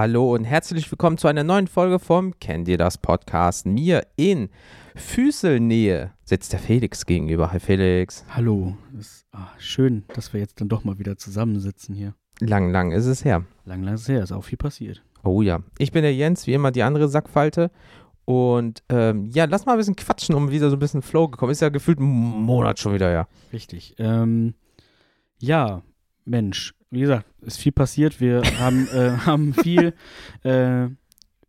Hallo und herzlich willkommen zu einer neuen Folge vom Kennt ihr das Podcast? Mir in Füßelnähe sitzt der Felix gegenüber. Hi Felix. Hallo, ist ah, schön, dass wir jetzt dann doch mal wieder zusammensitzen hier. Lang, lang ist es her. Lang, lang ist es her, ist auch viel passiert. Oh ja. Ich bin der Jens, wie immer die andere Sackfalte. Und ähm, ja, lass mal ein bisschen quatschen, um wieder so ein bisschen Flow gekommen. Ist ja gefühlt ein Monat schon wieder, ja. Richtig. Ähm, ja, Mensch, wie gesagt, ist viel passiert. Wir haben, äh, haben viel, äh,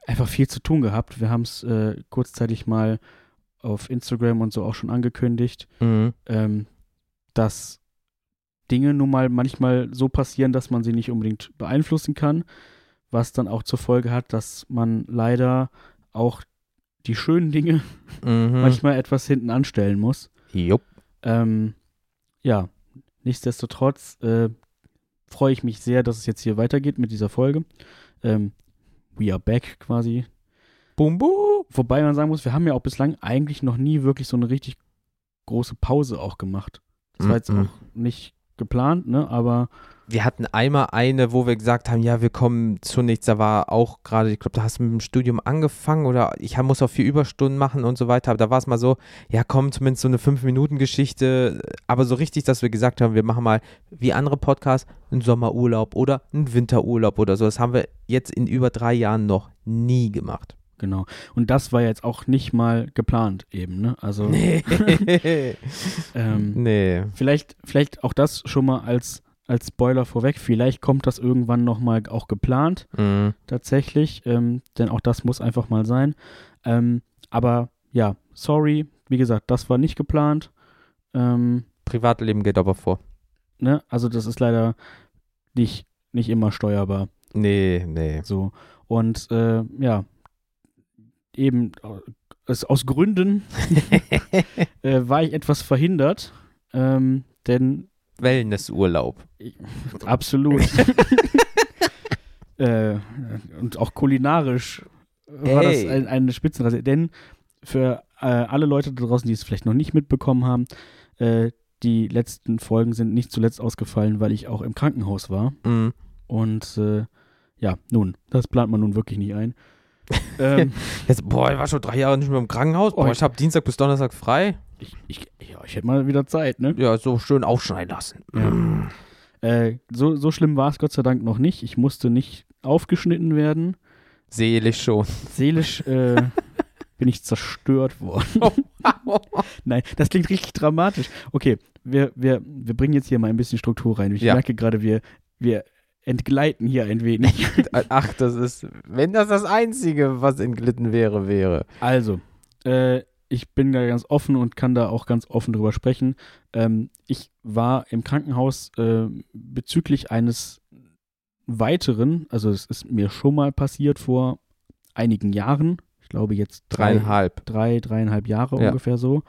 einfach viel zu tun gehabt. Wir haben es äh, kurzzeitig mal auf Instagram und so auch schon angekündigt, Mhm. ähm, dass Dinge nun mal manchmal so passieren, dass man sie nicht unbedingt beeinflussen kann, was dann auch zur Folge hat, dass man leider auch die schönen Dinge Mhm. manchmal etwas hinten anstellen muss. Jupp. Ähm, ja, nichtsdestotrotz äh, freue ich mich sehr, dass es jetzt hier weitergeht mit dieser Folge. Ähm, we are back quasi. Bum, bum. Wobei man sagen muss, wir haben ja auch bislang eigentlich noch nie wirklich so eine richtig große Pause auch gemacht. Das war jetzt Mhm. auch nicht geplant, ne? Aber Wir hatten einmal eine, wo wir gesagt haben, ja, wir kommen zu nichts. Da war auch gerade, ich glaube, da hast du mit dem Studium angefangen oder ich muss auch vier Überstunden machen und so weiter. Aber da war es mal so, ja, komm, zumindest so eine Fünf-Minuten-Geschichte. Aber so richtig, dass wir gesagt haben, wir machen mal wie andere Podcasts einen Sommerurlaub oder einen Winterurlaub oder so. Das haben wir jetzt in über drei Jahren noch nie gemacht. genau. Und das war jetzt auch nicht mal geplant eben, ne? Also Nee. ähm, nee. Vielleicht, vielleicht auch das schon mal als, als Spoiler vorweg. Vielleicht kommt das irgendwann nochmal auch geplant, Mhm. tatsächlich. Ähm, denn auch das muss einfach mal sein. Ähm, aber ja, sorry. Wie gesagt, das war nicht geplant. Ähm, Privatleben geht aber vor. ne? Also das ist leider nicht, nicht immer steuerbar. Nee, nee. So. Und äh, ja, eben äh, es, aus Gründen äh, war ich etwas verhindert. Ähm, denn Wellnessurlaub. Absolut. äh, und auch kulinarisch war Ey. das ein, eine Spitzenreise. Denn für äh, alle Leute da draußen, die es vielleicht noch nicht mitbekommen haben, äh, die letzten Folgen sind nicht zuletzt ausgefallen, weil ich auch im Krankenhaus war. Mhm. Und äh, ja, nun, das plant man nun wirklich nicht ein. ähm, Jetzt, boah, ich war schon drei Jahre nicht mehr im Krankenhaus. Boah, Oh, ich habe Dienstag bis Donnerstag frei. Ich, ich, ja, ich hätte mal wieder Zeit, ne? Ja, so schön aufschneiden lassen. Ja. Äh, so, so schlimm war es Gott sei Dank noch nicht. Ich musste nicht aufgeschnitten werden. Seelisch schon. Seelisch äh, bin ich zerstört worden. Nein, das klingt richtig dramatisch. Okay, wir, wir, wir bringen jetzt hier mal ein bisschen Struktur rein. Ich Ja. merke gerade, wir, wir entgleiten hier ein wenig. Ach, das ist, wenn das das Einzige, was entglitten wäre, wäre. Also, äh, ich bin da ganz offen und kann da auch ganz offen drüber sprechen. Ähm, ich war im Krankenhaus äh, bezüglich eines weiteren, also es ist mir schon mal passiert vor einigen Jahren. Ich glaube jetzt drei, Dreieinhalb. drei, dreieinhalb Jahre Ja. ungefähr so.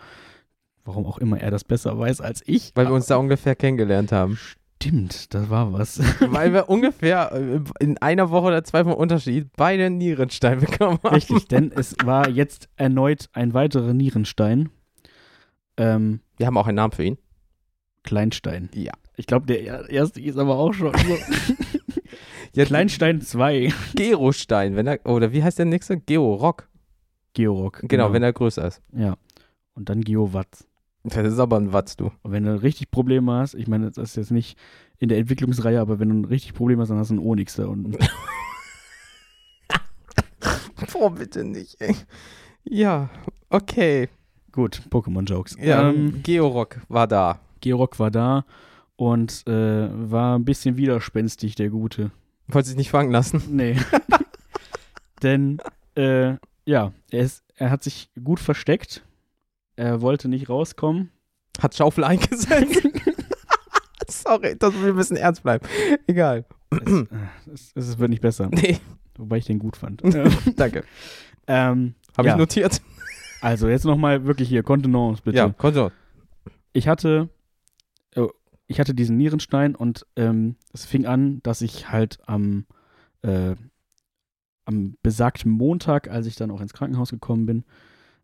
Warum auch immer er das besser weiß als ich. Weil wir uns da ungefähr kennengelernt haben. Stimmt, das war was. Weil wir ungefähr äh, in einer Woche oder zwei Wochen Unterschied beide Nierenstein bekommen haben. Richtig, denn es war jetzt erneut ein weiterer Nierenstein. Ähm, Wir haben auch einen Namen für ihn. Kleinstein. Ja. Ich glaube, der er- erste ist aber auch schon so. Jetzt Kleinstein 2. Gerostein, wenn er, oder wie heißt der nächste? Georock. Georock. Genau, wenn er größer ist. Ja. Und dann Geowatz. Das ist aber ein Watz, du. Und wenn du richtig Probleme hast, ich meine, das ist jetzt nicht in der Entwicklungsreihe, aber wenn du ein richtig Probleme hast, dann hast du einen Onyx da unten. Boah, bitte nicht, ey. Ja, okay. Gut, Pokémon-Jokes. Ja, Ähm, Georock war da. Georock war da und äh, war ein bisschen widerspenstig, der Gute. Wollte sich nicht fangen lassen. Nee. Denn, äh, ja, er, ist, er hat sich gut versteckt. Er wollte nicht rauskommen. Hat Schaufel eingesetzt. Sorry, dass wir ein bisschen ernst bleiben. Egal. Es, äh, es, es wird nicht besser. Nee, Wobei ich den gut fand. danke. ähm, Habe Ja. ich notiert. also jetzt nochmal wirklich hier, Kontenance bitte. Ja, Konto. Ich hatte, oh, ich hatte diesen Nierenstein und ähm, es fing an, dass ich halt am, äh, am besagten Montag, als ich dann auch ins Krankenhaus gekommen bin,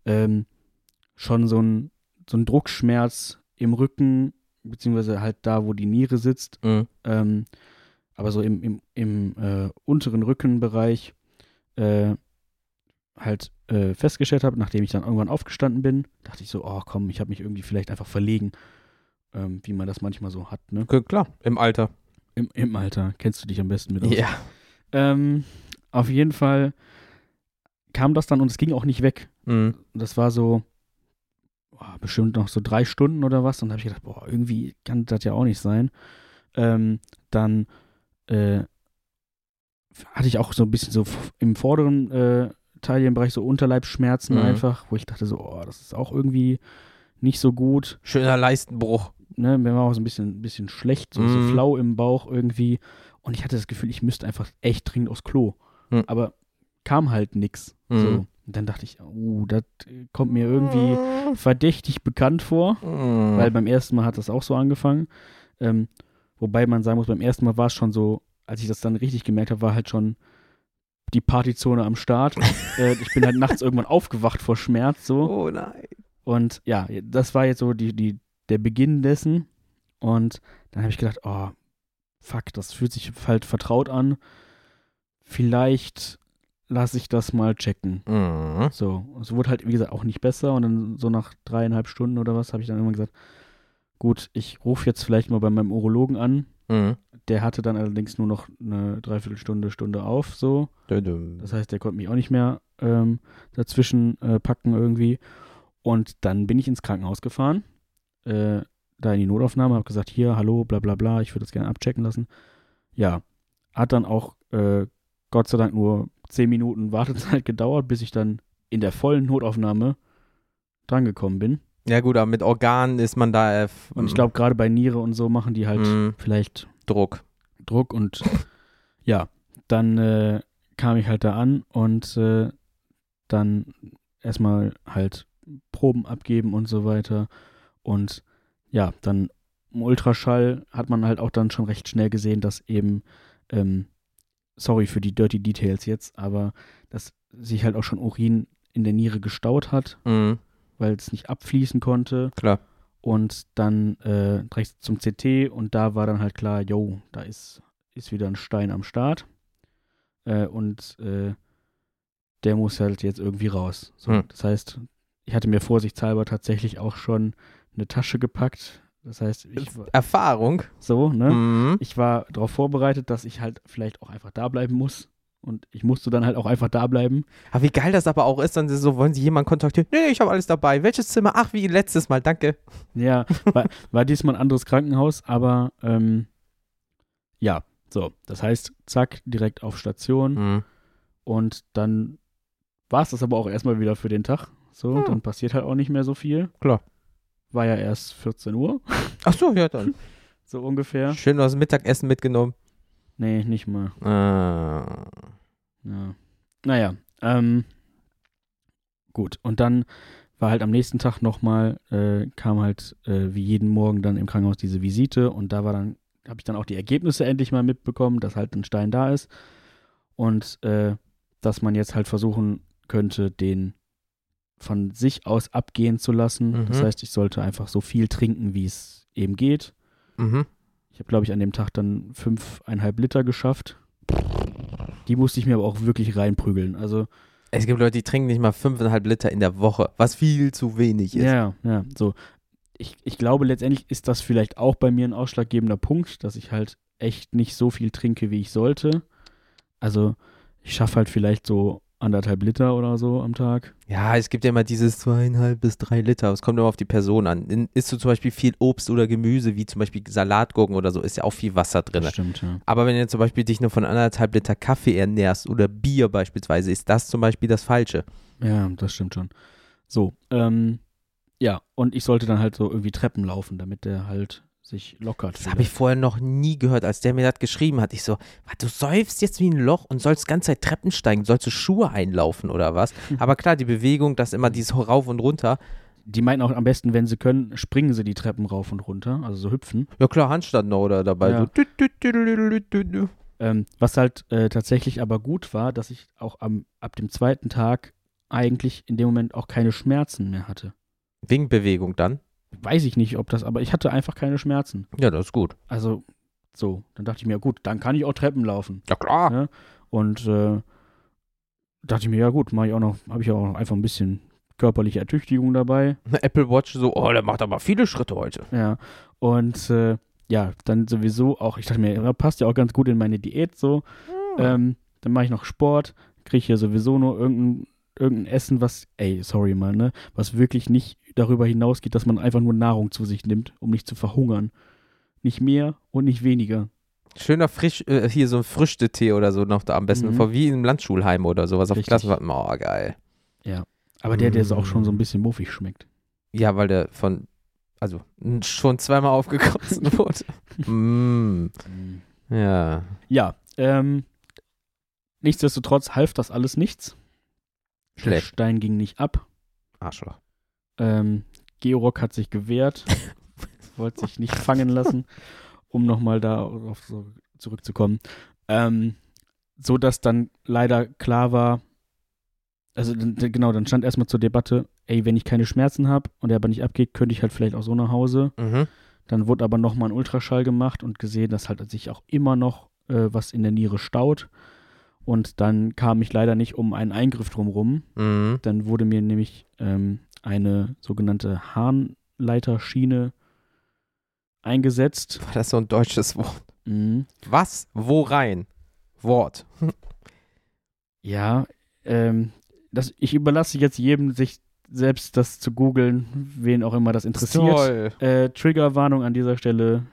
ähm, schon so ein, so ein Druckschmerz im Rücken, beziehungsweise halt da, wo die Niere sitzt, Mhm. ähm, aber so im, im, im äh, unteren Rückenbereich äh, halt äh, festgestellt habe, nachdem ich dann irgendwann aufgestanden bin, dachte ich so, oh komm, ich habe mich irgendwie vielleicht einfach verlegen, ähm, wie man das manchmal so hat, ne? Okay, Klar, im Alter. Im, Im Alter kennst du dich am besten mit aus. Ja. Ähm, auf jeden Fall kam das dann und es ging auch nicht weg. Mhm. Das war so boah, bestimmt noch so drei Stunden oder was. Und da habe ich gedacht, boah, irgendwie kann das ja auch nicht sein. Ähm, dann äh, hatte ich auch so ein bisschen so im vorderen äh, Teilbereich so Unterleibsschmerzen Mhm. einfach, wo ich dachte so, oh, das ist auch irgendwie nicht so gut. Schöner Leistenbruch. Ne, mir war auch so ein bisschen, bisschen schlecht, so, so Mhm. flau im Bauch irgendwie. Und ich hatte das Gefühl, ich müsste einfach echt dringend aufs Klo. Mhm. Aber kam halt nix. Mhm. So. Und dann dachte ich, uh, das kommt mir irgendwie verdächtig bekannt vor, Mhm. weil beim ersten Mal hat das auch so angefangen. Ähm, wobei man sagen muss, beim ersten Mal war es schon so, als ich das dann richtig gemerkt habe, war halt schon die Partyzone am Start. äh, ich bin halt nachts irgendwann aufgewacht vor Schmerz so. oh nein. Und ja, das war jetzt so die, die, der Beginn dessen. Und dann habe ich gedacht, oh, fuck, das fühlt sich halt vertraut an. Vielleicht lasse ich das mal checken. Mhm. So, es wurde halt, wie gesagt, auch nicht besser. Und dann so nach dreieinhalb Stunden oder was habe ich dann irgendwann gesagt, gut, ich rufe jetzt vielleicht mal bei meinem Urologen an. Mhm. Der hatte dann allerdings nur noch eine Dreiviertelstunde, Stunde auf, so. Das heißt, der konnte mich auch nicht mehr ähm, dazwischen äh, packen irgendwie. Und dann bin ich ins Krankenhaus gefahren, äh, da in die Notaufnahme, habe gesagt, hier, hallo, bla bla bla, ich würde das gerne abchecken lassen. Ja, hat dann auch äh, Gott sei Dank nur zehn Minuten Wartezeit gedauert, bis ich dann in der vollen Notaufnahme drangekommen bin. Ja gut, aber mit Organen ist man da. Äh, Und ich glaube, gerade bei Niere und so machen die halt Mhm. vielleicht Druck. Druck und ja, dann äh, kam ich halt da an und äh, dann erstmal halt Proben abgeben und so weiter. Und ja, dann im Ultraschall hat man halt auch dann schon recht schnell gesehen, dass eben, ähm, sorry für die dirty Details jetzt, aber dass sich halt auch schon Urin in der Niere gestaut hat, Mhm. weil es nicht abfließen konnte. Klar. Und dann äh, direkt zum CT und da war dann halt klar, yo, da ist, ist wieder ein Stein am Start. Äh, und äh, der muss halt jetzt irgendwie raus. So, Hm. Das heißt, ich hatte mir vorsichtshalber tatsächlich auch schon eine Tasche gepackt. Das heißt, ich war Erfahrung. so, ne? Mhm. Ich war darauf vorbereitet, dass ich halt vielleicht auch einfach da bleiben muss. Und ich musste dann halt auch einfach da bleiben. Aber wie geil das aber auch ist, dann so, wollen sie jemanden kontaktieren? Nee, nee, ich habe alles dabei. Welches Zimmer? Ach, wie letztes Mal, danke. Ja, war, war diesmal ein anderes Krankenhaus, aber ähm, ja, so. Das heißt, zack, direkt auf Station Mhm. und dann war es das aber auch erstmal wieder für den Tag. So, Hm. dann passiert halt auch nicht mehr so viel. Klar. War ja erst 14 Uhr, Ach so, ja dann. so ungefähr. Schön was Mittagessen mitgenommen. Nee, nicht mal. Ah. Ja. Naja, ähm, gut. Und dann war halt am nächsten Tag nochmal, äh, kam halt äh, wie jeden Morgen dann im Krankenhaus diese Visite und da war dann, habe ich dann auch die Ergebnisse endlich mal mitbekommen, dass halt ein Stein da ist und äh, dass man jetzt halt versuchen könnte, den von sich aus abgehen zu lassen. Das Mhm. heißt, ich sollte einfach so viel trinken, wie es eben geht. Mhm. Ich habe, glaube ich, an dem Tag dann fünfeinhalb Liter geschafft. Die musste ich mir aber auch wirklich reinprügeln. Also, Es gibt Leute, die trinken nicht mal 5,5 Liter in der Woche, was viel zu wenig ist. ja, ja, so. Ich, ich glaube, letztendlich ist das vielleicht auch bei mir ein ausschlaggebender Punkt, dass ich halt echt nicht so viel trinke, wie ich sollte. Also, ich schaffe halt vielleicht so anderthalb Liter oder so am Tag. Ja, es gibt ja immer dieses zweieinhalb bis drei Liter. Es kommt immer auf die Person an. In- Isst du zum Beispiel viel Obst oder Gemüse, wie zum Beispiel Salatgurken oder so, ist ja auch viel Wasser drin. Das stimmt, ja. Aber wenn du zum Beispiel dich nur von anderthalb Liter Kaffee ernährst oder Bier beispielsweise, ist das zum Beispiel das Falsche. Ja, das stimmt schon. So, ähm, ja, und ich sollte dann halt so irgendwie Treppen laufen, damit der halt sich lockert. Das habe ich vorher noch nie gehört, als der mir das geschrieben hat. Ich so, du säufst jetzt wie ein Loch und sollst ganze Zeit Treppen steigen, sollst du Schuhe einlaufen oder was? Aber klar, die Bewegung, das immer dieses Rauf und runter. Die meinten auch am besten, wenn sie können, springen sie die Treppen rauf und runter, also so hüpfen. Ja klar, Handstand noch oder dabei. Ja. So. Ähm, was halt äh, tatsächlich aber gut war, dass ich auch am, ab dem zweiten Tag eigentlich in dem Moment auch keine Schmerzen mehr hatte. Wegen Bewegung dann. Weiß ich nicht, ob das, aber ich hatte einfach keine Schmerzen. Ja, das ist gut. Also So, dann dachte ich mir, gut, dann kann ich auch Treppen laufen. Ja, klar. Ja. Und äh, dachte ich mir, ja gut, mache ich auch noch, habe ich auch einfach ein bisschen körperliche Ertüchtigung dabei. Eine Apple Watch so, oh, der macht aber viele Schritte heute. Ja. Und äh, ja, dann sowieso auch, ich dachte mir, passt ja auch ganz gut in meine Diät so. Ähm, dann mache ich noch Sport, kriege hier sowieso nur irgendein, irgendein Essen, was, ey, sorry mal, ne, was wirklich nicht darüber hinausgeht, dass man einfach nur Nahrung zu sich nimmt, um nicht zu verhungern. Nicht mehr und nicht weniger. Schöner frisch, äh, hier so ein Früchtetee oder so noch da am besten, Mhm. vor wie im Landschulheim oder sowas auf. Klassenfahrten. Oh, geil. Aber der, der ist auch Mm. schon so ein bisschen muffig schmeckt. Ja, weil der von, also schon zweimal aufgekotzt wurde. mm, ja. Ja, ähm, nichtsdestotrotz half das alles nichts. Der Schlecht. Stein ging nicht ab. Arschloch. Ähm, Georg hat sich gewehrt, wollte sich nicht fangen lassen, um nochmal darauf so zurückzukommen. Ähm, so dass dann leider klar war, also genau, dann stand erstmal zur Debatte, ey, wenn ich keine Schmerzen habe und er aber nicht abgeht, könnte ich halt vielleicht auch so nach Hause. Mhm. Dann wurde aber nochmal ein Ultraschall gemacht und gesehen, dass halt sich auch immer noch äh, was in der Niere staut. Und dann kam ich leider nicht um einen Eingriff drumrum. Mhm. Dann wurde mir nämlich ähm, eine sogenannte Harnleiterschiene eingesetzt. War das so ein deutsches Wort? Mhm. Was? Wo rein? Wort. Ja, ähm, das, ich überlasse jetzt jedem, sich selbst das zu googeln, wen auch immer das interessiert. Äh, Triggerwarnung an dieser Stelle.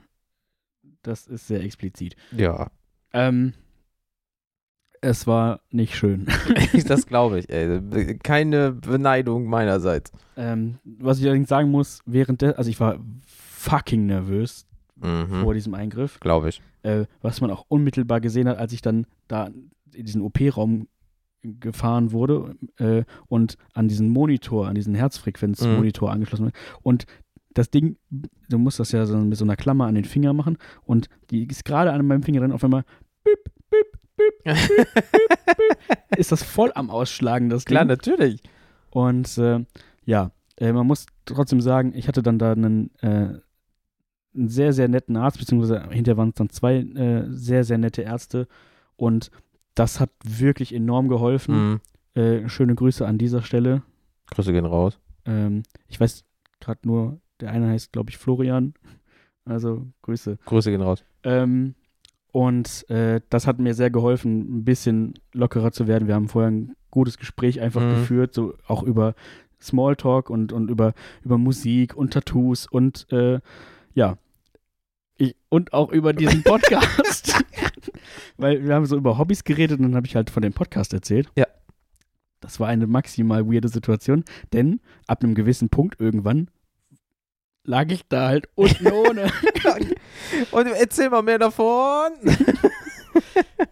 Das ist sehr explizit. Ja, Ähm, es war nicht schön. das glaube ich, ey. Keine Beneidung meinerseits. ähm, was ich allerdings sagen muss, während der, also ich war fucking nervös Mhm. vor diesem Eingriff. Glaube ich. äh, was man auch unmittelbar gesehen hat, als ich dann da in diesen OP-Raum gefahren wurde äh, und an diesen Monitor, an diesen Herzfrequenzmonitor angeschlossen wurde. Und das Ding, du musst das ja so mit so einer Klammer an den Finger machen und die ist gerade an meinem Finger drin, auf einmal bip, ist das voll am Ausschlagen, das Klar, Ding. natürlich. Und äh, ja, äh, man muss trotzdem sagen, ich hatte dann da einen, äh, einen sehr, sehr netten Arzt, beziehungsweise hinterher waren es dann zwei äh, sehr, sehr nette Ärzte. Und das hat wirklich enorm geholfen. Mhm. Äh, schöne Grüße an dieser Stelle. Grüße gehen raus. Ähm, ich weiß gerade nur, der eine heißt, glaube ich, Florian. Also Grüße. Grüße gehen raus. Ähm, und äh, das hat mir sehr geholfen, ein bisschen lockerer zu werden. Wir haben vorher ein gutes Gespräch einfach Mhm. geführt, so auch über Smalltalk und, und über, über Musik und Tattoos und äh, ja. Ich, und auch über diesen Podcast. Weil wir haben so über Hobbys geredet und dann habe ich halt von dem Podcast erzählt. Ja. Das war eine maximal weirde Situation, denn ab einem gewissen Punkt irgendwann lag ich da halt unten ohne. Und erzähl mal mehr davon.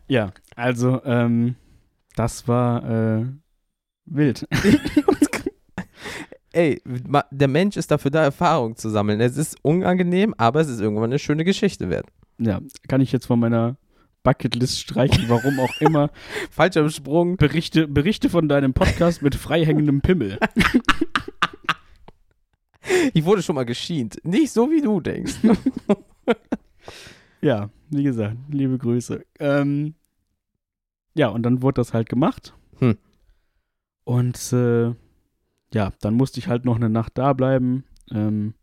Ja, also ähm, das war äh, wild. Ey, der Mensch ist dafür da, Erfahrung zu sammeln. Es ist unangenehm, aber es ist irgendwann eine schöne Geschichte wert. Ja, kann ich jetzt von meiner Bucketlist streichen, warum auch immer. Falscher Sprung. Berichte, Berichte von deinem Podcast mit freihängendem Pimmel. Ich wurde schon mal geschient. Nicht so, wie du denkst. Ja, wie gesagt, liebe Grüße. Ähm, ja, und dann wurde das halt gemacht. Hm. Und äh, ja, dann musste ich halt noch eine Nacht da bleiben. Ähm,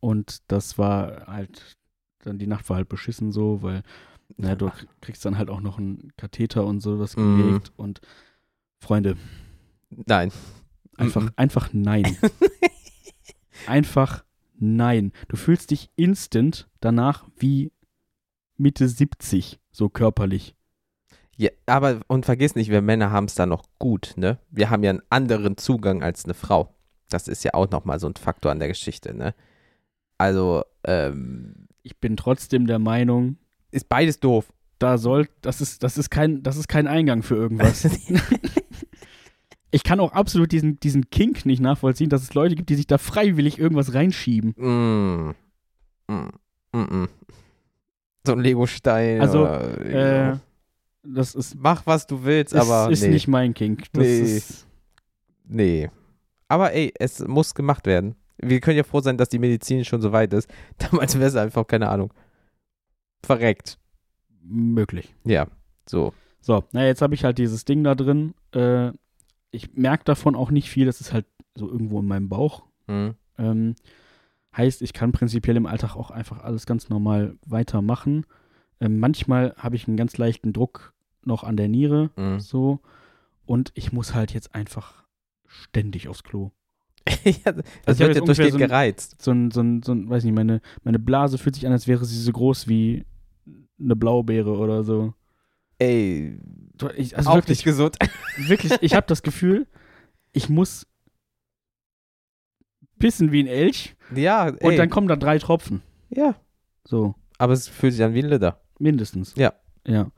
und das war halt, dann die Nacht war halt beschissen so, weil na, du kriegst dann halt auch noch einen Katheter und sowas Mhm. gelegt. Und Freunde, Nein. einfach, Mhm. einfach nein. einfach nein. Du fühlst dich instant danach wie Mitte 70, so körperlich. Ja, aber, und vergiss nicht, wir Männer haben es da noch gut, ne? Wir haben ja einen anderen Zugang als eine Frau. Das ist ja auch nochmal so ein Faktor an der Geschichte, ne? Also, ähm, Ich bin trotzdem der Meinung, ist beides doof. da soll, das ist, das ist kein, das ist kein Eingang für irgendwas. ich kann auch absolut diesen, diesen Kink nicht nachvollziehen, dass es Leute gibt, die sich da freiwillig irgendwas reinschieben. Mm. Mm. Mm. So ein Lego-Stein. Also, oder Äh, das ist, Mach, was du willst, ist, aber ist nee. nicht mein Kink. Das Nee. ist, Nee. Aber ey, es muss gemacht werden. Wir können ja froh sein, dass die Medizin schon so weit ist. Damals wäre es einfach, keine Ahnung, verreckt. Möglich. Ja, so. So, na jetzt habe ich halt dieses Ding da drin. Äh, ich merke davon auch nicht viel. Das ist halt so irgendwo in meinem Bauch. Mhm. Ähm, heißt, ich kann prinzipiell im Alltag auch einfach alles ganz normal weitermachen. Ähm, manchmal habe ich einen ganz leichten Druck noch an der Niere, Mhm. so. Und ich muss halt jetzt einfach ständig aufs Klo. ja, das Also wird ja durchgehend so ein- gereizt. So ein, so ein, so ein, weiß nicht, meine, meine Blase fühlt sich an, als wäre sie so groß wie eine Blaubeere oder so. Ey, Ich, also auch wirklich, nicht gesund. wirklich, ich habe das Gefühl, ich muss pissen wie ein Elch ja, und ey. dann kommen da drei Tropfen. ja, So, aber es fühlt sich an wie ein Litter. mindestens. Ja. Ja.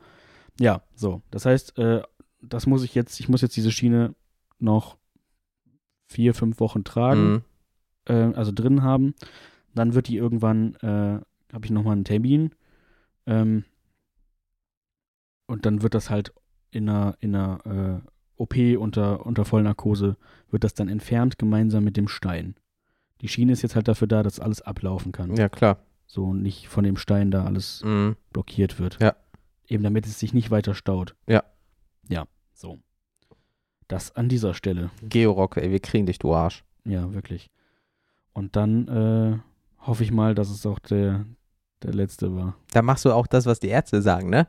Ja, so. Das heißt, äh, das muss ich jetzt, ich muss jetzt diese Schiene noch vier, fünf Wochen tragen, Mhm. äh, also drin haben. Dann wird die irgendwann, äh, habe ich nochmal einen Termin. Ähm, und dann wird das halt in einer, in einer äh, OP unter, unter Vollnarkose, wird das dann entfernt gemeinsam mit dem Stein. Die Schiene ist jetzt halt dafür da, dass alles ablaufen kann. Ja, klar. So und nicht von dem Stein da alles Mhm. blockiert wird. Ja. Eben damit es sich nicht weiter staut. Ja. Ja, so. Das an dieser Stelle. Georock, ey, wir kriegen dich, du Arsch. Ja, wirklich. Und dann äh, hoffe ich mal, dass es auch der, der letzte war. Da machst du auch das, was die Ärzte sagen, ne?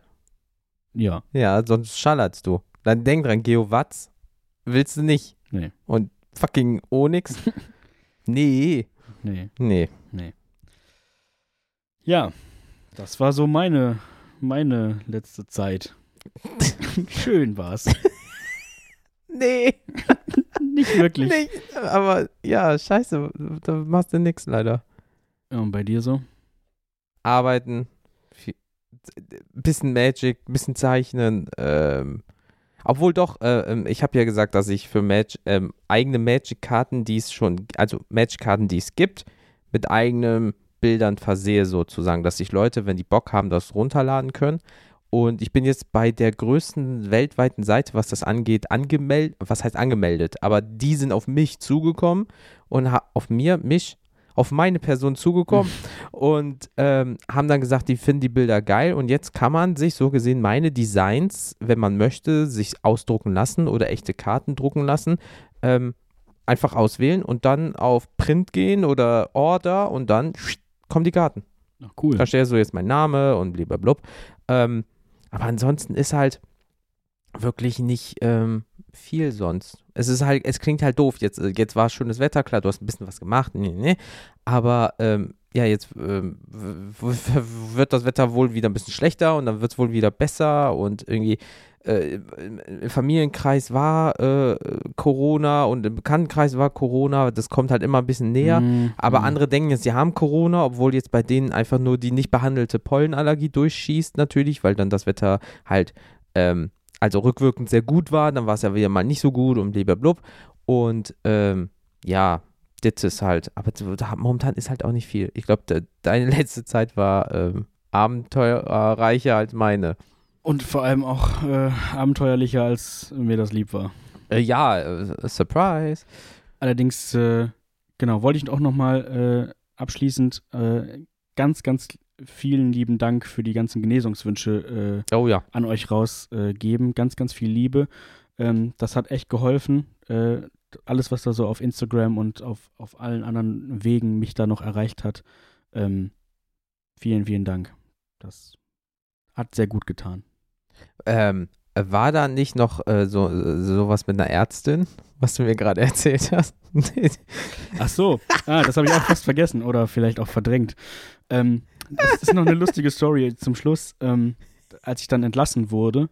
Ja, Ja, sonst schallerst du. Dann denk dran, Geo Watz willst du nicht. Nee. Und fucking Onyx? nee. nee. Nee. Ja, das war so meine, meine letzte Zeit. Schön war's. Nee. Nicht wirklich. Nicht. Aber ja, scheiße, da machst du nix leider. Ja, und bei dir so? Arbeiten, bisschen Magic, bisschen zeichnen. Ähm, obwohl doch, äh, ähm, ich habe ja gesagt, dass ich für Mag ähm, eigene Magic-Karten, die es schon, also Magic-Karten, die es gibt, mit eigenen Bildern versehe sozusagen, dass sich Leute, wenn die Bock haben, das runterladen können. Und ich bin jetzt bei der größten weltweiten Seite, was das angeht, angemeldet. Was heißt angemeldet? Aber die sind auf mich zugekommen und auf mir, mich, auf meine Person zugekommen und ähm, haben dann gesagt, die finden die Bilder geil. Und jetzt kann man sich so gesehen meine Designs, wenn man möchte, sich ausdrucken lassen oder echte Karten drucken lassen. Ähm, einfach auswählen und dann auf Print gehen oder Order und dann kommen die Karten. Ach, cool. Da steht so jetzt mein Name und blablabla. Ähm, aber ansonsten ist halt wirklich nicht ähm, viel sonst. Es ist halt, es klingt halt doof. Jetzt, äh, jetzt war schönes Wetter, klar, du hast ein bisschen was gemacht, nee, nee. Aber ähm, ja, jetzt ähm, wird das Wetter wohl wieder ein bisschen schlechter und dann wird es wohl wieder besser und irgendwie äh, im im Familienkreis war äh, Corona und im Bekanntenkreis war Corona. Das kommt halt immer ein bisschen näher. Mm, Aber mm. andere denken jetzt, sie haben Corona, obwohl jetzt bei denen einfach nur die nicht behandelte Pollenallergie durchschießt, natürlich, weil dann das Wetter halt, ähm, also rückwirkend sehr gut war, dann war es ja wieder mal nicht so gut und blablabla. Und ähm, ja, das ist halt, aber momentan ist halt auch nicht viel. Ich glaube, de, deine letzte Zeit war ähm, abenteuerreicher als meine. Und vor allem auch äh, abenteuerlicher, als mir das lieb war. Äh, ja, äh, Surprise. Allerdings, äh, genau, wollte ich auch nochmal äh, abschließend äh, ganz, ganz vielen lieben Dank für die ganzen Genesungswünsche äh, Oh ja. an euch rausgeben. Äh, ganz, ganz viel Liebe. Ähm, das hat echt geholfen. Äh, alles, was da so auf Instagram und auf, auf allen anderen Wegen mich da noch erreicht hat. Ähm, vielen, vielen Dank. Das hat sehr gut getan. Ähm, war da nicht noch äh, so sowas mit einer Ärztin, was du mir gerade erzählt hast? Ach so, ah, das habe ich auch fast vergessen oder vielleicht auch verdrängt. Ähm, das ist noch eine lustige Story zum Schluss. Ähm, als ich dann entlassen wurde,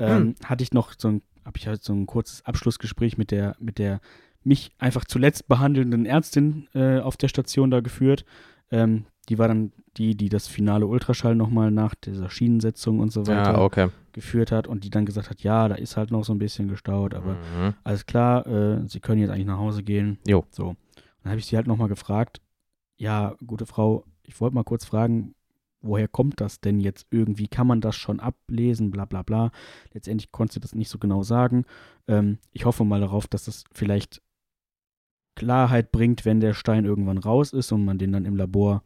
ähm, hatte ich noch so ein, habe ich halt so ein kurzes Abschlussgespräch mit der, mit der mich einfach zuletzt behandelnden Ärztin äh, auf der Station da geführt. Ähm, die war dann die, die das finale Ultraschall nochmal nach dieser Schienensetzung und so weiter ja, okay. geführt hat und die dann gesagt hat, ja, da ist halt noch so ein bisschen gestaut, aber Mhm. alles klar, äh, Sie können jetzt eigentlich nach Hause gehen. Jo. So. Dann habe ich sie halt nochmal gefragt, ja, gute Frau, ich wollte mal kurz fragen, woher kommt das denn jetzt irgendwie? Kann man das schon ablesen? Bla bla bla. Letztendlich konnte sie das nicht so genau sagen. Ähm, ich hoffe mal darauf, dass das vielleicht Klarheit bringt, wenn der Stein irgendwann raus ist und man den dann im Labor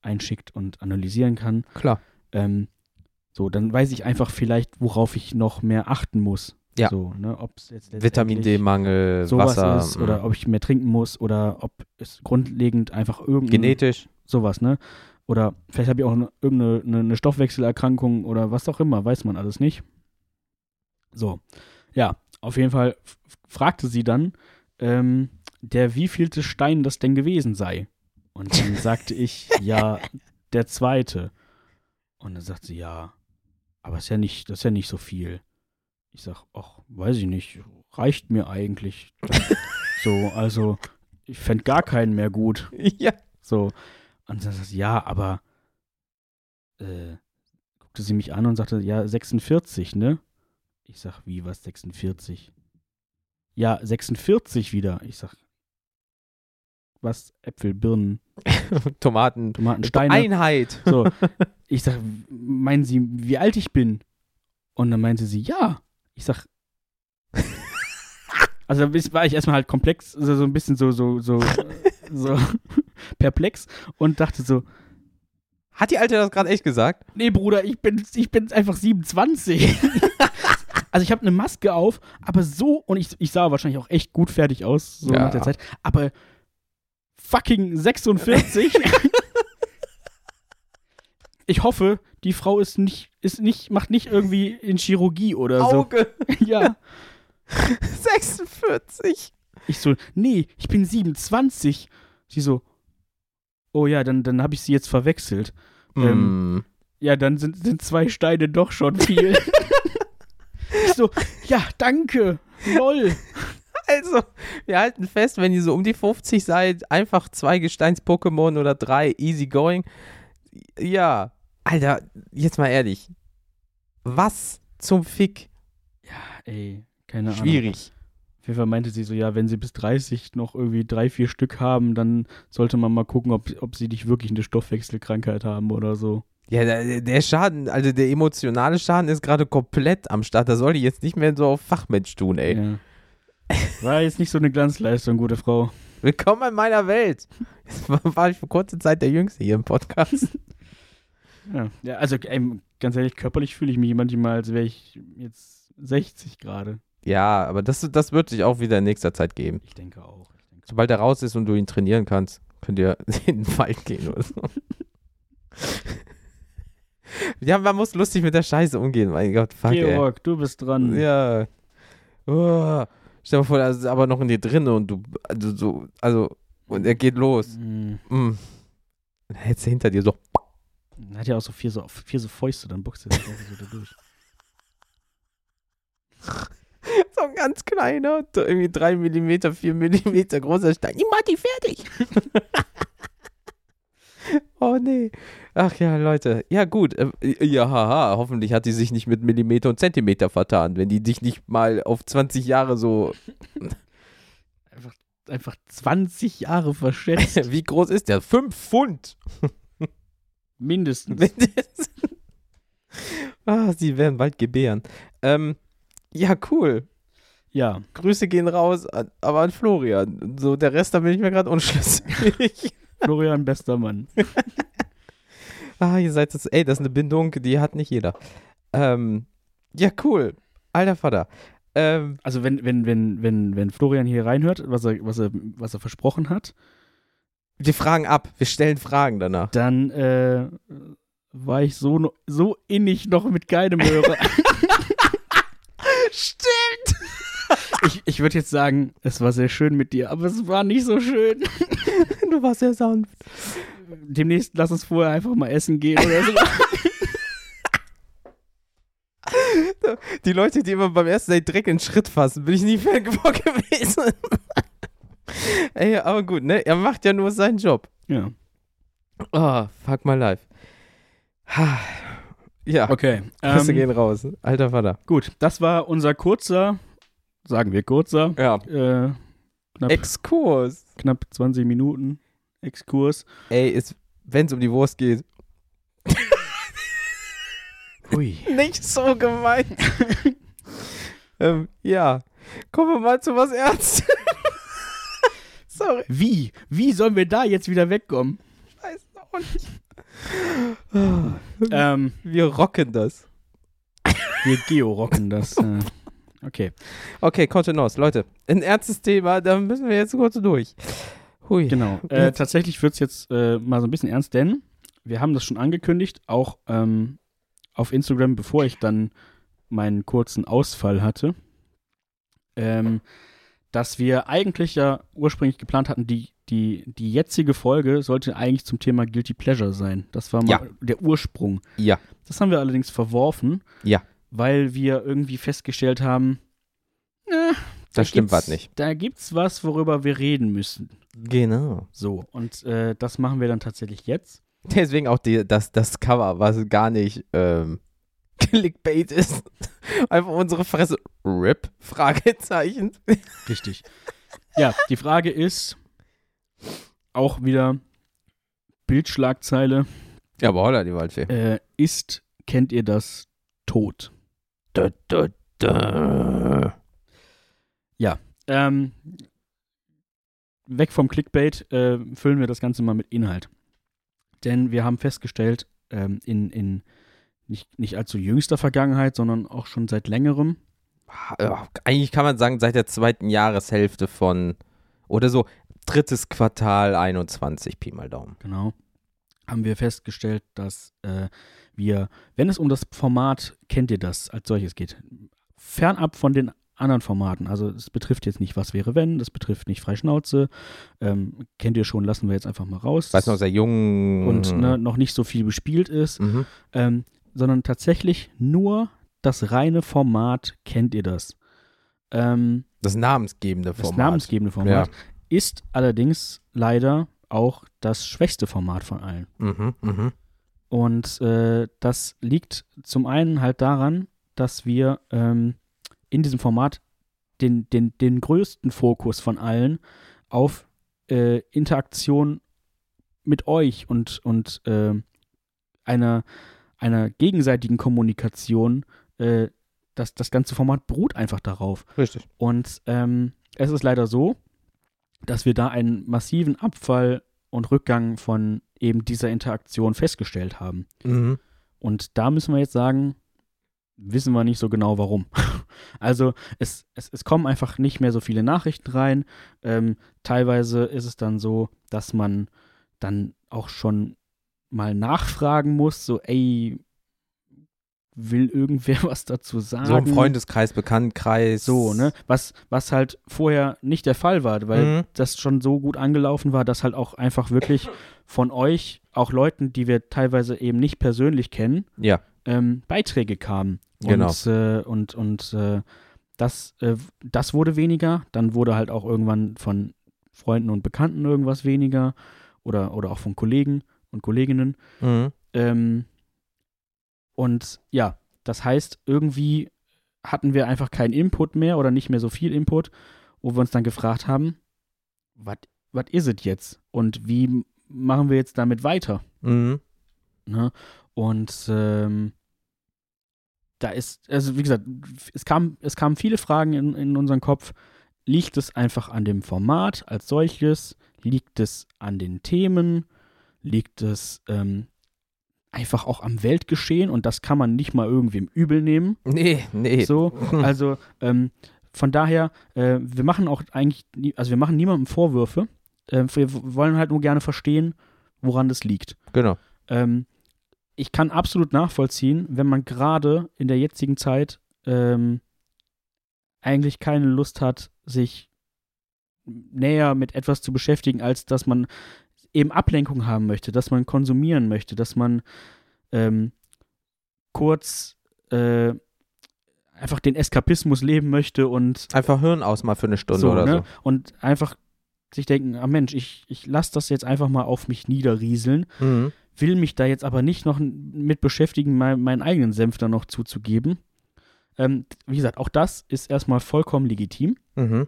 einschickt und analysieren kann. Klar. Ähm, so, dann weiß ich einfach vielleicht, worauf ich noch mehr achten muss. Ja. So, ne, Vitamin D-Mangel, Wasser, ist oder mm. ob ich mehr trinken muss oder ob es grundlegend einfach irgendein genetisch. Sowas, ne? Oder vielleicht habe ich auch eine, irgendeine eine, eine Stoffwechselerkrankung oder was auch immer, weiß man alles nicht. So, ja, auf jeden Fall fragte sie dann, ähm, der wievielte Stein das denn gewesen sei. Und dann sagte ich, ja, der zweite. Und dann sagt sie, ja, aber ist ja nicht, das ist ja nicht so viel. Ich sag, ach, weiß ich nicht, reicht mir eigentlich. so, also, ich fände gar keinen mehr gut. Ja. So. Und dann sagt sie, ja, aber äh, guckte sie mich an und sagte, ja, 46, ne? Ich sag, wie, was 46? Ja, 46 wieder. Ich sag, was? Äpfel, Birnen, Tomaten. Tomaten, Steine. Einheit. So. Ich sag, meinen Sie, wie alt ich bin? Und dann meinte sie, ja. Ich sag, also war ich erstmal halt komplex, also so ein bisschen so, so, so, so perplex und dachte so, Hat die Alte das gerade echt gesagt? nee, Bruder, ich bin, ich bin einfach 27. also ich habe eine Maske auf, aber so, und ich, ich sah wahrscheinlich auch echt gut fertig aus, so Ja. nach der Zeit, aber fucking 46. ich hoffe, die Frau ist nicht, ist nicht, macht nicht irgendwie in Chirurgie oder so. Auge. Ja. 46. Ich so, nee, ich bin 27. Sie so, oh ja, dann, dann habe ich sie jetzt verwechselt. Ähm, Mm. Ja, dann sind, sind zwei Steine doch schon viel. ich so, ja, danke. Lol. Also, wir halten fest, wenn ihr so um die 50 seid, einfach zwei Gesteins-Pokémon oder drei, easy going. Ja, Alter, jetzt mal ehrlich. Was zum Fick? Ey, keine Ahnung. Schwierig. Auf jeden Fall meinte sie so, ja, wenn sie bis 30 noch irgendwie drei, vier Stück haben, dann sollte man mal gucken, ob, ob sie nicht wirklich eine Stoffwechselkrankheit haben oder so. Ja, der, der Schaden, also der emotionale Schaden ist gerade komplett am Start. Da soll die jetzt nicht mehr so auf Fachmensch tun, ey. Ja. War jetzt nicht so eine Glanzleistung, gute Frau. Willkommen in meiner Welt. Jetzt war, war ich für kurze Zeit der Jüngste hier im Podcast. Ja, ja also ey, ganz ehrlich, körperlich fühle ich mich manchmal, als wäre ich jetzt 60 gerade. Ja, aber das, das wird sich auch wieder in nächster Zeit geben. Ich denke auch. Ich denke Sobald er raus ist und du ihn trainieren kannst, könnt ihr in den Wald gehen oder so. ja, man muss lustig mit der Scheiße umgehen, mein Gott, fuck, ey. Georg, du bist dran. Ja. Oh. Stell dir mal vor, er ist aber noch in dir drin und du, also so, also, und er geht los. Mhm. Mm. Dann hältst du hinter dir so. Hat ja auch so vier so, vier so Fäuste, dann boxt er so da durch. So ein ganz kleiner, so irgendwie 3 mm, 4 mm großer Stein. Ich mach die fertig. oh nee. Ach ja, Leute. Ja, gut. äh, Ja, haha. Hoffentlich hat die sich nicht mit Millimeter und Zentimeter vertan, wenn die dich nicht mal auf 20 Jahre so. Einfach, einfach 20 Jahre verschätzt. Wie groß ist der? 5 Pfund. Mindestens. ah, sie werden bald gebären. Ähm, ja, cool. Ja. Grüße gehen raus, aber an Florian. So, der Rest, da bin ich mir gerade unschlüssig. Florian, bester Mann. ah, ihr seid das, ey, das ist eine Bindung, die hat nicht jeder. Ähm, ja, cool. Alter Vater. Ähm, Also wenn, wenn, wenn, wenn, wenn Florian hier reinhört, was er, was er, was er versprochen hat, wir fragen ab, wir stellen Fragen danach. dann äh, war ich so, so innig noch mit keinem Hörer. Stimmt! Ich ich würde jetzt sagen, es war sehr schön mit dir, aber es war nicht so schön. Du warst sehr sanft. Demnächst lass uns vorher einfach mal essen gehen oder so. Die Leute, die immer beim ersten Date Dreck in den Schritt fassen, bin ich nie Fan gewesen. ey, aber gut, ne? Er macht ja nur seinen Job. ja. Oh, fuck my life. Ha. Ja, Okay. Grüße Ähm, gehen raus. Alter Vater. gut, das war unser kurzer, sagen wir kurzer, Ja. äh, knapp, Exkurs. knapp 20 Minuten Exkurs. Ey, wenn es um die Wurst geht, Hui. nicht so gemeint. ähm, ja, kommen wir mal zu was Ernstes. Sorry, Wie? Wie sollen wir da jetzt wieder wegkommen? weiß auch nicht. ähm, Wir rocken das. wir georocken das. Äh, okay. Okay, Kontenance. Leute, ein ernstes Thema, da müssen wir jetzt kurz durch. Hui. Genau. Äh, tatsächlich wird es jetzt äh, mal so ein bisschen ernst, denn wir haben das schon angekündigt, auch ähm, auf Instagram, bevor ich dann meinen kurzen Ausfall hatte, ähm, dass wir eigentlich ja ursprünglich geplant hatten, die, die, die jetzige Folge sollte eigentlich zum Thema Guilty Pleasure sein. Das war mal Ja. der Ursprung. Ja. Das haben wir allerdings verworfen, Ja. Weil wir irgendwie festgestellt haben, na, Da stimmt gibt's- was nicht. Da gibt's was, worüber wir reden müssen. Genau. So, und äh, das machen wir dann tatsächlich jetzt. Deswegen auch die, das, das Cover, was gar nicht ähm, Clickbait ist. Einfach unsere Fresse. RIP? Fragezeichen. Richtig. ja, die Frage ist auch wieder Bildschlagzeile. Ja, aber holla die Waldfee. Äh, ist, kennt ihr das, tot? Da, da, da. Ähm, weg vom Clickbait äh, füllen wir das Ganze mal mit Inhalt. Denn wir haben festgestellt, ähm, in, in nicht, nicht allzu jüngster Vergangenheit, sondern auch schon seit längerem, Ja, Eigentlich kann man sagen, seit der zweiten Jahreshälfte von, oder so, drittes Quartal 21, Pi mal Daumen. genau, haben wir festgestellt, dass äh, wir, wenn es um das Format, kennt ihr das, als solches geht, fernab von den anderen Formaten, also es betrifft jetzt nicht Was wäre wenn, das betrifft nicht Freischnauze, ähm, kennt ihr schon, lassen wir jetzt einfach mal raus. Weiß noch, sehr jung. und ne, noch nicht so viel bespielt ist, Mhm. ähm, sondern tatsächlich nur das reine Format, kennt ihr das? Ähm, Das namensgebende das Format. namensgebende Format ist allerdings leider auch das schwächste Format von allen. Mhm, mhm. Und äh, das liegt zum einen halt daran, dass wir ähm, in diesem Format den, den, den größten Fokus von allen auf äh, Interaktion mit euch und, und äh, einer, einer gegenseitigen Kommunikation, äh, das, das ganze Format beruht einfach darauf. Richtig. Und ähm, es ist leider so, dass wir da einen massiven Abfall und Rückgang von eben dieser Interaktion festgestellt haben. Mhm. Und da müssen wir jetzt sagen, wissen wir nicht so genau warum. also es, es, es kommen einfach nicht mehr so viele Nachrichten rein. Ähm, teilweise ist es dann so, dass man dann auch schon mal nachfragen muss, so ey, will irgendwer was dazu sagen? So im Freundeskreis, Bekanntenkreis. So, ne? Was, was halt vorher nicht der Fall war, weil Mhm. das schon so gut angelaufen war, dass halt auch einfach wirklich von euch, auch Leuten, die wir teilweise eben nicht persönlich kennen, Ja, ähm, Beiträge kamen. Genau. Und, äh, und, und äh, das, äh, das wurde weniger. Dann wurde halt auch irgendwann von Freunden und Bekannten irgendwas weniger oder, oder auch von Kollegen und Kolleginnen. mhm. Ähm, und ja, das heißt, irgendwie hatten wir einfach keinen Input mehr oder nicht mehr so viel Input, wo wir uns dann gefragt haben, was ist es jetzt? Und wie machen wir jetzt damit weiter? Mhm. Ne? Und ähm, da ist, also wie gesagt, es, kam, es kamen viele Fragen in, in unseren Kopf. Liegt es einfach an dem Format als solches? Liegt es an den Themen? Liegt es ähm, einfach auch am Weltgeschehen? Und das kann man nicht mal irgendwem übel nehmen. Nee, nee. So, also ähm, von daher, äh, wir machen auch eigentlich, nie, also wir machen niemandem Vorwürfe. Äh, wir wollen halt nur gerne verstehen, woran das liegt. Genau. Ähm, ich kann absolut nachvollziehen, wenn man gerade in der jetzigen Zeit ähm, eigentlich keine Lust hat, sich näher mit etwas zu beschäftigen, als dass man eben Ablenkung haben möchte, dass man konsumieren möchte, dass man ähm, kurz äh, einfach den Eskapismus leben möchte und Einfach Hirn aus mal für eine Stunde so, oder ne? so. und einfach sich denken, ah Mensch, ich, ich lasse das jetzt einfach mal auf mich niederrieseln Mhm. will mich da jetzt aber nicht noch mit beschäftigen, mein, meinen eigenen Senf da noch zuzugeben. Ähm, wie gesagt, auch das ist erstmal vollkommen legitim, Mhm.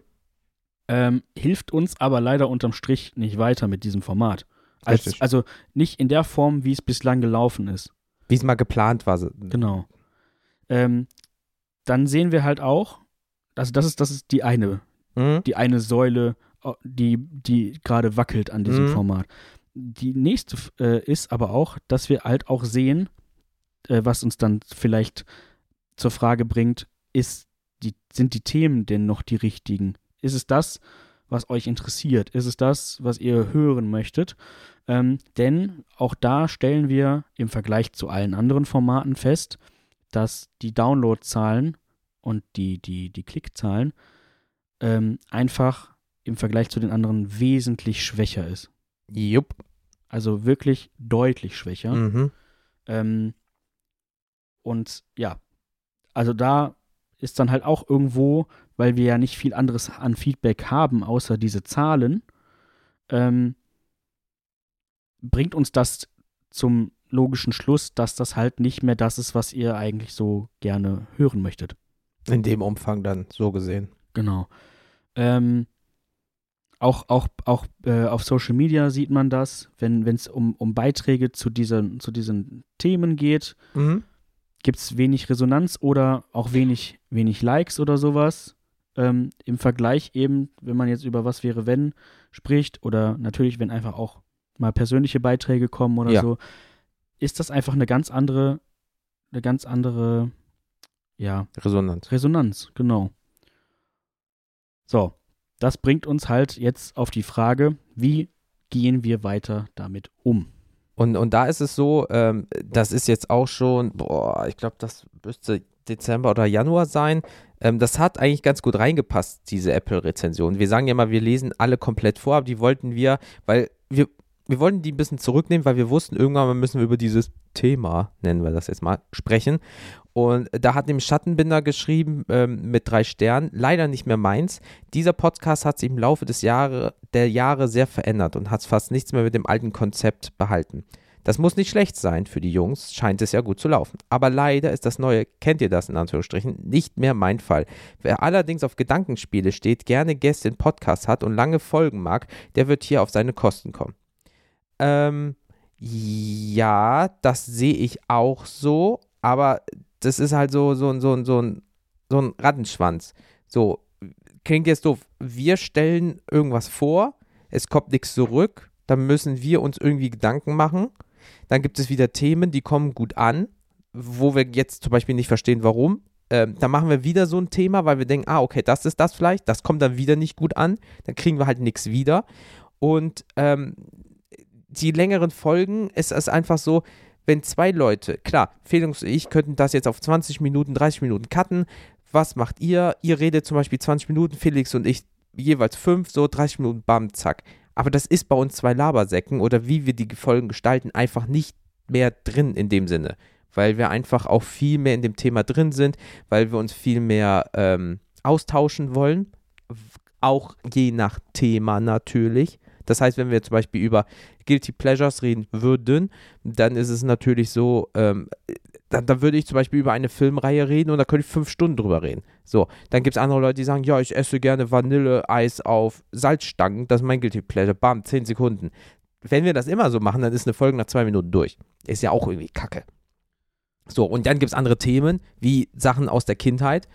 Ähm, hilft uns aber leider unterm Strich nicht weiter mit diesem Format. Als, also nicht in der Form, wie es bislang gelaufen ist. Wie es mal geplant war. Genau. Ähm, dann sehen wir halt auch, also das ist, das ist die eine, Mhm. die eine Säule, äh, die, die gerade wackelt an diesem Mhm. Format. die nächste äh, ist aber auch, dass wir halt auch sehen, äh, was uns dann vielleicht zur Frage bringt, ist die, sind die Themen denn noch die richtigen? Ist es das, was euch interessiert? Ist es das, was ihr hören möchtet? Ähm, denn auch da stellen wir im Vergleich zu allen anderen Formaten fest, dass die Downloadzahlen und die, die, die Klickzahlen ähm, einfach im Vergleich zu den anderen wesentlich schwächer ist. Jupp. Also wirklich deutlich schwächer. Mhm. Ähm, und ja, also da ist dann halt auch irgendwo, weil wir ja nicht viel anderes an Feedback haben, außer diese Zahlen, ähm, bringt uns das zum logischen Schluss, dass das halt nicht mehr das ist, was ihr eigentlich so gerne hören möchtet. In dem Umfang dann, so gesehen. Genau. Ähm, auch auch, auch äh, auf Social Media sieht man das, wenn es um, um Beiträge zu diesen, zu diesen Themen geht, Mhm. gibt es wenig Resonanz oder auch wenig, wenig Likes oder sowas. Ähm, Im Vergleich eben, wenn man jetzt über was wäre, wenn spricht oder natürlich, wenn einfach auch mal persönliche Beiträge kommen oder Ja. so, ist das einfach eine ganz andere, eine ganz andere, ja, Resonanz. Resonanz, genau. So, das bringt uns halt jetzt auf die Frage, wie gehen wir weiter damit um? Und, und da ist es so, ähm, das ist jetzt auch schon, boah, ich glaube, das müsste Dezember oder Januar sein. Ähm, das hat eigentlich ganz gut reingepasst, diese Apple-Rezension. Wir sagen ja mal, wir lesen alle komplett vor, aber die wollten wir, weil wir, wir wollten die ein bisschen zurücknehmen, weil wir wussten, irgendwann müssen wir über dieses Thema, nennen wir das jetzt mal, sprechen. Und da hat nämlich Schattenbinder geschrieben ähm, mit drei Sternen, leider nicht mehr meins. Dieser Podcast hat sich im Laufe des Jahre, der Jahre sehr verändert und hat fast nichts mehr mit dem alten Konzept behalten. Das muss nicht schlecht sein für die Jungs, scheint es ja gut zu laufen. Aber leider ist das Neue, kennt ihr das in Anführungsstrichen, nicht mehr mein Fall. Wer allerdings auf Gedankenspiele steht, gerne Gäste in Podcast hat und lange folgen mag, der wird hier auf seine Kosten kommen. Ähm, ja, das sehe ich auch so, aber das ist halt so, so, so, so, ein, so ein Rattenschwanz. So, klingt jetzt doof. Wir stellen irgendwas vor, es kommt nichts zurück, dann müssen wir uns irgendwie Gedanken machen. Dann gibt es wieder Themen, die kommen gut an, wo wir jetzt zum Beispiel nicht verstehen, warum. Ähm, dann machen wir wieder so ein Thema, weil wir denken, ah, okay, das ist das vielleicht, das kommt dann wieder nicht gut an, dann kriegen wir halt nichts wieder. Und ähm, die längeren Folgen, es ist einfach so, wenn zwei Leute, klar, Felix und ich könnten das jetzt auf 20 Minuten, 30 Minuten cutten. Was macht ihr? Ihr redet zum Beispiel 20 Minuten, Felix und ich jeweils 5, so 30 Minuten, bam, zack. Aber das ist bei uns zwei Labersäcken oder wie wir die Folgen gestalten, einfach nicht mehr drin in dem Sinne. Weil wir einfach auch viel mehr in dem Thema drin sind, weil wir uns viel mehr ähm, austauschen wollen. Auch je nach Thema natürlich. Das heißt, wenn wir zum Beispiel über Guilty Pleasures reden würden, dann ist es natürlich so, ähm, dann, dann würde ich zum Beispiel über eine Filmreihe reden und da könnte ich fünf Stunden drüber reden. So, dann gibt es andere Leute, die sagen, ja, ich esse gerne Vanilleeis auf Salzstangen, das ist mein Guilty Pleasure, bam, zehn Sekunden. Wenn wir das immer so machen, dann ist eine Folge nach zwei Minuten durch. Ist ja auch irgendwie kacke. So, und dann gibt es andere Themen, wie Sachen aus der Kindheit,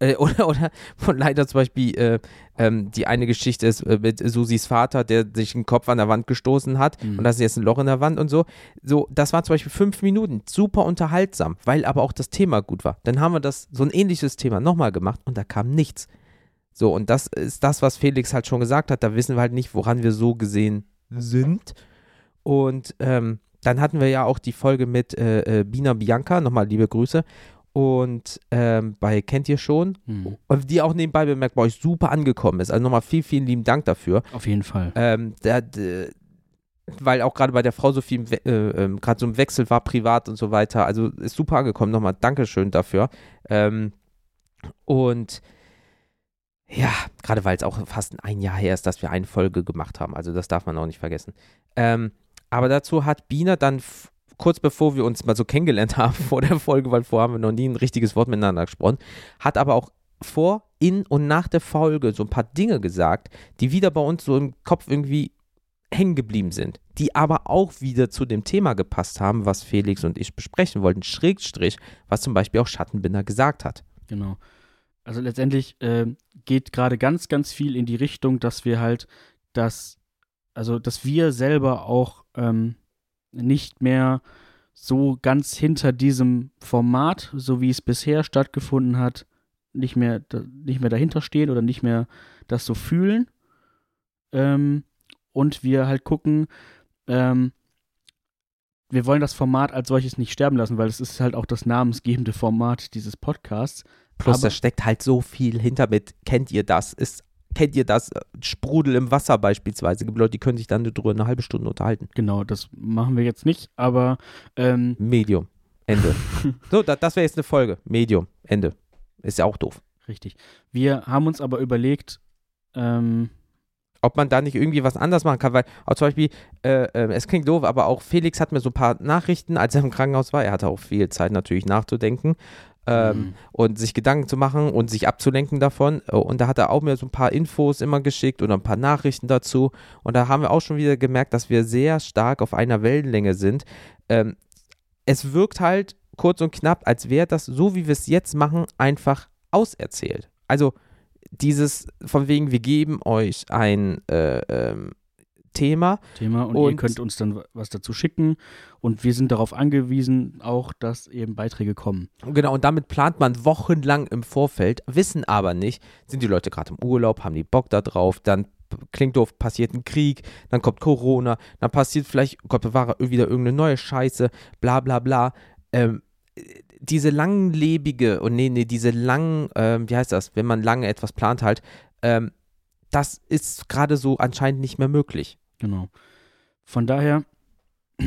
äh, oder, oder von leider zum Beispiel äh, ähm, die eine Geschichte ist äh, mit Susis Vater, der sich den Kopf an der Wand gestoßen hat Mhm. und da ist jetzt ein Loch in der Wand und so. So, das war zum Beispiel fünf Minuten, super unterhaltsam, weil aber auch das Thema gut war. Dann haben wir das, so ein ähnliches Thema nochmal gemacht und da kam nichts. So, und das ist das, was Felix halt schon gesagt hat. Da wissen wir halt nicht, woran wir so gesehen sind. Und ähm, dann hatten wir ja auch die Folge mit äh, äh, Bina Bianca, nochmal liebe Grüße. Und ähm, bei Kennt ihr schon, Hm. und die auch nebenbei bemerkt bei euch super angekommen ist. Also nochmal vielen, vielen lieben Dank dafür. Auf jeden Fall. Ähm, der, der, weil auch gerade bei der Frau so viel, äh, ähm, gerade so ein Wechsel war privat und so weiter. Also ist super angekommen. Nochmal Dankeschön dafür. Ähm, und ja, gerade weil es auch fast ein Jahr her ist, dass wir eine Folge gemacht haben. Also das darf man auch nicht vergessen. Ähm, aber dazu hat Bina dann kurz bevor wir uns mal so kennengelernt haben vor der Folge, weil vorher haben wir noch nie ein richtiges Wort miteinander gesprochen, hat aber auch vor, in und nach der Folge so ein paar Dinge gesagt, die wieder bei uns so im Kopf irgendwie hängen geblieben sind, die aber auch wieder zu dem Thema gepasst haben, was Felix und ich besprechen wollten, Schrägstrich, was zum Beispiel auch Schattenbinder gesagt hat. Genau. Also letztendlich ähm, geht gerade ganz, ganz viel in die Richtung, dass wir halt das, also dass wir selber auch ähm, nicht mehr so ganz hinter diesem Format, so wie es bisher stattgefunden hat, nicht mehr, nicht mehr dahinter stehen oder nicht mehr das so fühlen. Ähm, und wir halt gucken, ähm, wir wollen das Format als solches nicht sterben lassen, weil es ist halt auch das namensgebende Format dieses Podcasts. Plus, da steckt halt so viel hinter mit. Kennt ihr das? Ist, kennt ihr das? Sprudel im Wasser beispielsweise. Es gibt Leute, die können sich dann darüber eine halbe Stunde unterhalten. Genau, das machen wir jetzt nicht, aber ähm, Medium. Ende. so, da, das wäre jetzt eine Folge. Medium. Ende. Ist ja auch doof. richtig. Wir haben uns aber überlegt, ähm, ob man da nicht irgendwie was anders machen kann, weil auch zum Beispiel, äh, äh, es klingt doof, aber auch Felix hat mir so ein paar Nachrichten, als er im Krankenhaus war, er hatte auch viel Zeit natürlich nachzudenken ähm, Mhm. und sich Gedanken zu machen und sich abzulenken davon Äh, und da hat er auch mir so ein paar Infos immer geschickt oder ein paar Nachrichten dazu und da haben wir auch schon wieder gemerkt, dass wir sehr stark auf einer Wellenlänge sind. Ähm, es wirkt halt kurz und knapp, als wäre das, so wie wir es jetzt machen, einfach auserzählt. Also dieses von wegen, wir geben euch ein äh, ähm, Thema. Thema und, ihr Und- könnt uns dann was dazu schicken und wir sind darauf angewiesen, auch dass eben Beiträge kommen. Genau, und damit plant man wochenlang im Vorfeld, wissen aber nicht, sind die Leute gerade im Urlaub, haben die Bock da drauf, dann klingt doof, passiert ein Krieg, dann kommt Corona, dann passiert vielleicht, Gott bewahre, wieder irgendeine neue Scheiße, bla bla bla. Ähm, diese langlebige, und nee, nee, diese lang, ähm, wie heißt das, wenn man lange etwas plant halt, ähm, das ist gerade so anscheinend nicht mehr möglich. Genau. Von daher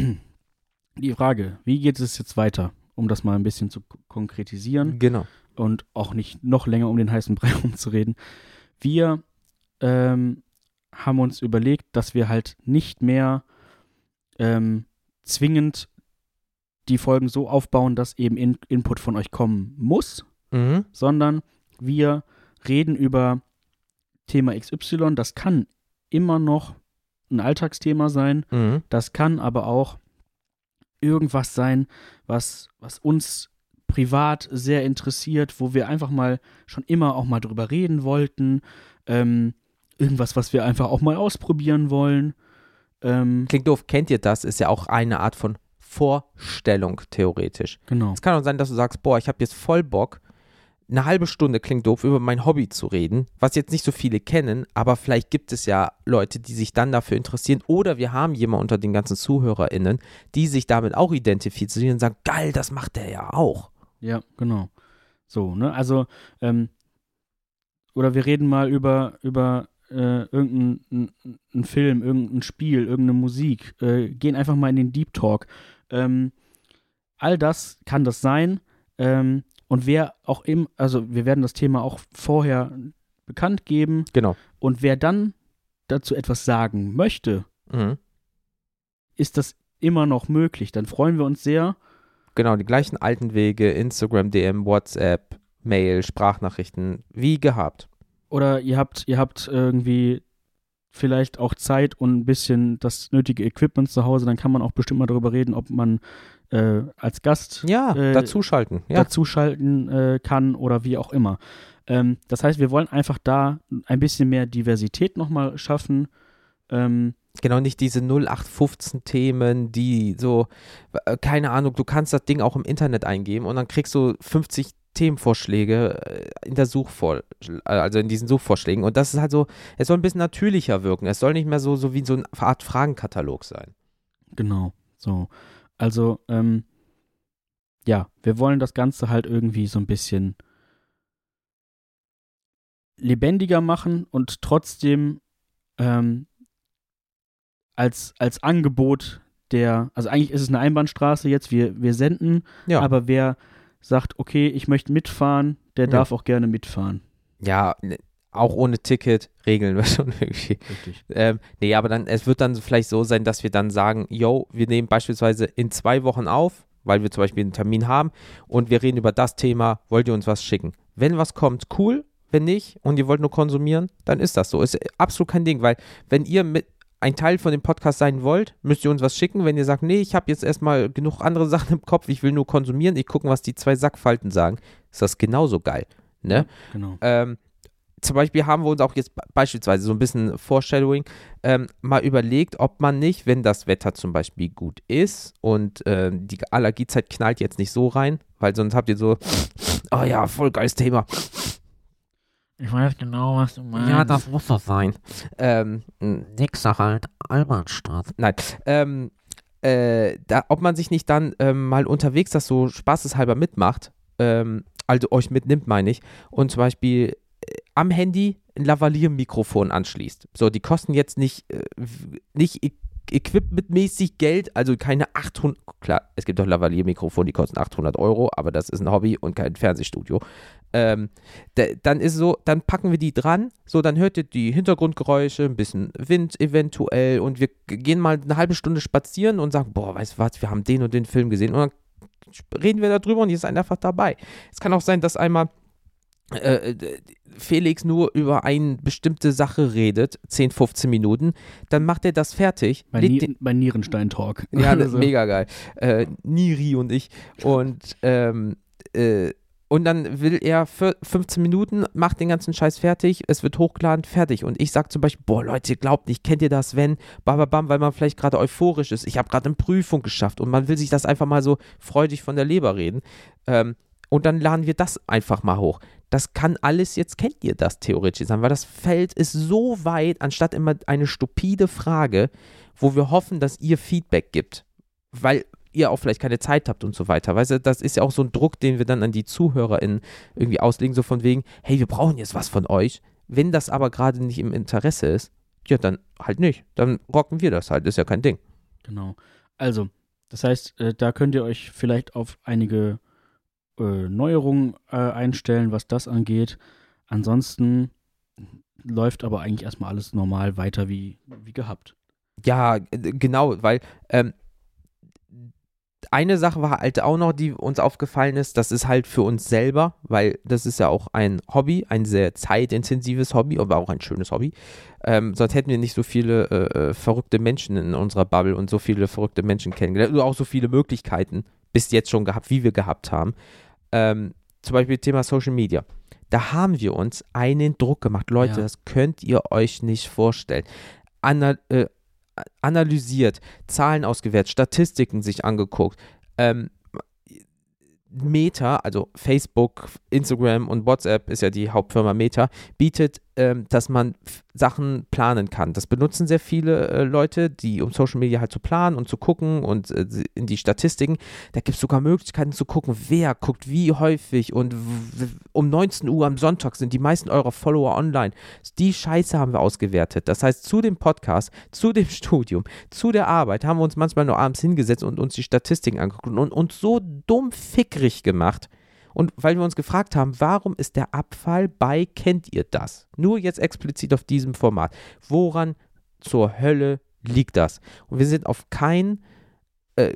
die Frage, wie geht es jetzt weiter, um das mal ein bisschen zu konkretisieren Genau. und auch nicht noch länger um den heißen Brei rumzureden. Wir ähm, haben uns überlegt, dass wir halt nicht mehr ähm, zwingend die Folgen so aufbauen, dass eben In Input von euch kommen muss, Mhm. sondern wir reden über Thema XY. Das kann immer noch ein Alltagsthema sein. Mhm. Das kann aber auch irgendwas sein, was, was uns privat sehr interessiert, wo wir einfach mal schon immer auch mal drüber reden wollten. Ähm, irgendwas, was wir einfach auch mal ausprobieren wollen. Ähm, Klingt doof, kennt ihr das? Ist ja auch eine Art von Vorstellung, theoretisch. genau. Es kann auch sein, dass du sagst, boah, ich habe jetzt voll Bock, eine halbe Stunde klingt doof, über mein Hobby zu reden, was jetzt nicht so viele kennen, aber vielleicht gibt es ja Leute, die sich dann dafür interessieren oder wir haben jemanden unter den ganzen ZuhörerInnen, die sich damit auch identifizieren und sagen, geil, das macht der ja auch. Ja, genau. So, ne? Also, ähm, oder wir reden mal über, über äh, irgendeinen Film, irgendein Spiel, irgendeine Musik, äh, gehen einfach mal in den Deep Talk. Ähm, all das kann das sein. Ähm, und wer auch im, also wir werden das Thema auch vorher bekannt geben. Genau. Und wer dann dazu etwas sagen möchte, Mhm. ist das immer noch möglich. Dann freuen wir uns sehr. Genau, die gleichen alten Wege, Instagram, DM, WhatsApp, Mail, Sprachnachrichten, wie gehabt. Oder ihr habt, ihr habt irgendwie vielleicht auch Zeit und ein bisschen das nötige Equipment zu Hause, dann kann man auch bestimmt mal darüber reden, ob man äh, als Gast Ja, Äh, dazuschalten. Ja, dazuschalten äh, kann oder wie auch immer. Ähm, das heißt, wir wollen einfach da ein bisschen mehr Diversität nochmal schaffen. Ähm, Genau, nicht diese 0815 Themen, die so, äh, keine Ahnung, du kannst das Ding auch im Internet eingeben und dann kriegst du 50 Themenvorschläge äh, in der Suchvor äh, also in diesen Suchvorschlägen und das ist halt so, es soll ein bisschen natürlicher wirken. Es soll nicht mehr so, so wie so eine Art Fragenkatalog sein. genau. So. Also, ähm, ja, wir wollen das Ganze halt irgendwie so ein bisschen lebendiger machen und trotzdem ähm, als, als Angebot der, also eigentlich ist es eine Einbahnstraße jetzt, wir, wir senden, Ja, aber wer sagt, okay, ich möchte mitfahren, der Ja. darf auch gerne mitfahren. ja, ne, auch ohne Ticket regeln wir schon irgendwie. Richtig. Ähm, nee, aber dann, es wird dann vielleicht so sein, dass wir dann sagen, yo, wir nehmen beispielsweise in zwei Wochen auf, weil wir zum Beispiel einen Termin haben und wir reden über das Thema, wollt ihr uns was schicken? Wenn was kommt, cool, wenn nicht und ihr wollt nur konsumieren, dann ist das so. Ist absolut kein Ding, weil wenn ihr mit ein Teil von dem Podcast sein wollt, müsst ihr uns was schicken. Wenn ihr sagt, nee, ich habe jetzt erstmal genug andere Sachen im Kopf, ich will nur konsumieren, ich gucke, was die zwei Sackfalten sagen, ist das genauso geil. Ne? Genau. Ähm, zum Beispiel haben wir uns auch jetzt beispielsweise so ein bisschen Foreshadowing ähm, mal überlegt, ob man nicht, wenn das Wetter zum Beispiel gut ist und äh, die Allergiezeit knallt jetzt nicht so rein, weil sonst habt ihr so, oh ja, voll geiles Thema. Ich weiß genau, was du meinst. Ja, das muss doch sein. Ähm, Nixer halt, Albertstadt. nein, ähm, äh, da, ob man sich nicht dann ähm, mal unterwegs das so spaßeshalber mitmacht, ähm, also euch mitnimmt, meine ich, und zum Beispiel am Handy ein Lavalier-Mikrofon anschließt. So, die kosten jetzt nicht, äh, nicht e equipmentmäßig Geld, also keine 800, klar, es gibt doch Lavalier-Mikrofone, die kosten 800 Euro, aber das ist ein Hobby und kein Fernsehstudio. Ähm, da, dann ist so, dann packen wir die dran, so, dann hört ihr die Hintergrundgeräusche, ein bisschen Wind eventuell und wir gehen mal eine halbe Stunde spazieren und sagen, boah, weißt du was, wir haben den und den Film gesehen und dann reden wir darüber und ihr seid einfach dabei. Es kann auch sein, dass einmal äh, äh, Felix nur über eine bestimmte Sache redet, 10, 15 Minuten, dann macht er das fertig. Bei, legt Ni bei Nierenstein-Talk. ja, das ist Also, mega geil. Äh, Niri und ich. Und, ähm, äh, und dann will er für 15 Minuten, macht den ganzen Scheiß fertig, es wird hochgeladen, fertig. Und ich sag zum Beispiel, boah, Leute, glaubt nicht, kennt ihr das, wenn, bababam, weil man vielleicht gerade euphorisch ist. Ich habe gerade eine Prüfung geschafft und man will sich das einfach mal so freudig von der Leber reden. Ähm, und dann laden wir das einfach mal hoch. Das kann alles, jetzt kennt ihr das theoretisch sein, weil das Feld ist so weit, anstatt immer eine stupide Frage, wo wir hoffen, dass ihr Feedback gibt, weil ihr auch vielleicht keine Zeit habt und so weiter. Weißt du, das ist ja auch so ein Druck, den wir dann an die ZuhörerInnen irgendwie auslegen, so von wegen, hey, wir brauchen jetzt was von euch. Wenn das aber gerade nicht im Interesse ist, ja, dann halt nicht. Dann rocken wir das halt, ist ja kein Ding. Genau. Also, das heißt, äh, da könnt ihr euch vielleicht auf einige äh, Neuerungen äh, einstellen, was das angeht. Ansonsten läuft aber eigentlich erstmal alles normal weiter wie, wie gehabt. Ja, g- genau, weil ähm, eine Sache war halt auch noch, die uns aufgefallen ist, das ist halt für uns selber, weil das ist ja auch ein Hobby, ein sehr zeitintensives Hobby, aber auch ein schönes Hobby. Ähm, sonst hätten wir nicht so viele äh, äh, verrückte Menschen in unserer Bubble und so viele verrückte Menschen kennengelernt oder auch so viele Möglichkeiten bis jetzt schon gehabt, wie wir gehabt haben. Ähm, zum Beispiel Thema Social Media. Da haben wir uns einen Druck gemacht. Leute, Ja. das könnt ihr euch nicht vorstellen. Anal äh, analysiert, Zahlen ausgewertet, Statistiken sich angeguckt, ähm, Meta, also Facebook, Instagram und WhatsApp ist ja die Hauptfirma Meta, bietet, ähm, dass man Sachen planen kann. Das benutzen sehr viele äh, Leute, die um Social Media halt zu planen und zu gucken und äh, in die Statistiken. Da gibt es sogar Möglichkeiten zu gucken, wer guckt wie häufig und um 19 Uhr am Sonntag sind die meisten eurer Follower online. Die Scheiße haben wir ausgewertet. Das heißt, zu dem Podcast, zu dem Studium, zu der Arbeit haben wir uns manchmal nur abends hingesetzt und uns die Statistiken angeguckt und uns so dumm fickrig gemacht. Und weil wir uns gefragt haben, warum ist der Abfall bei, kennt ihr das? Nur jetzt explizit auf diesem Format. Woran zur Hölle liegt das? Und wir sind auf keinen äh,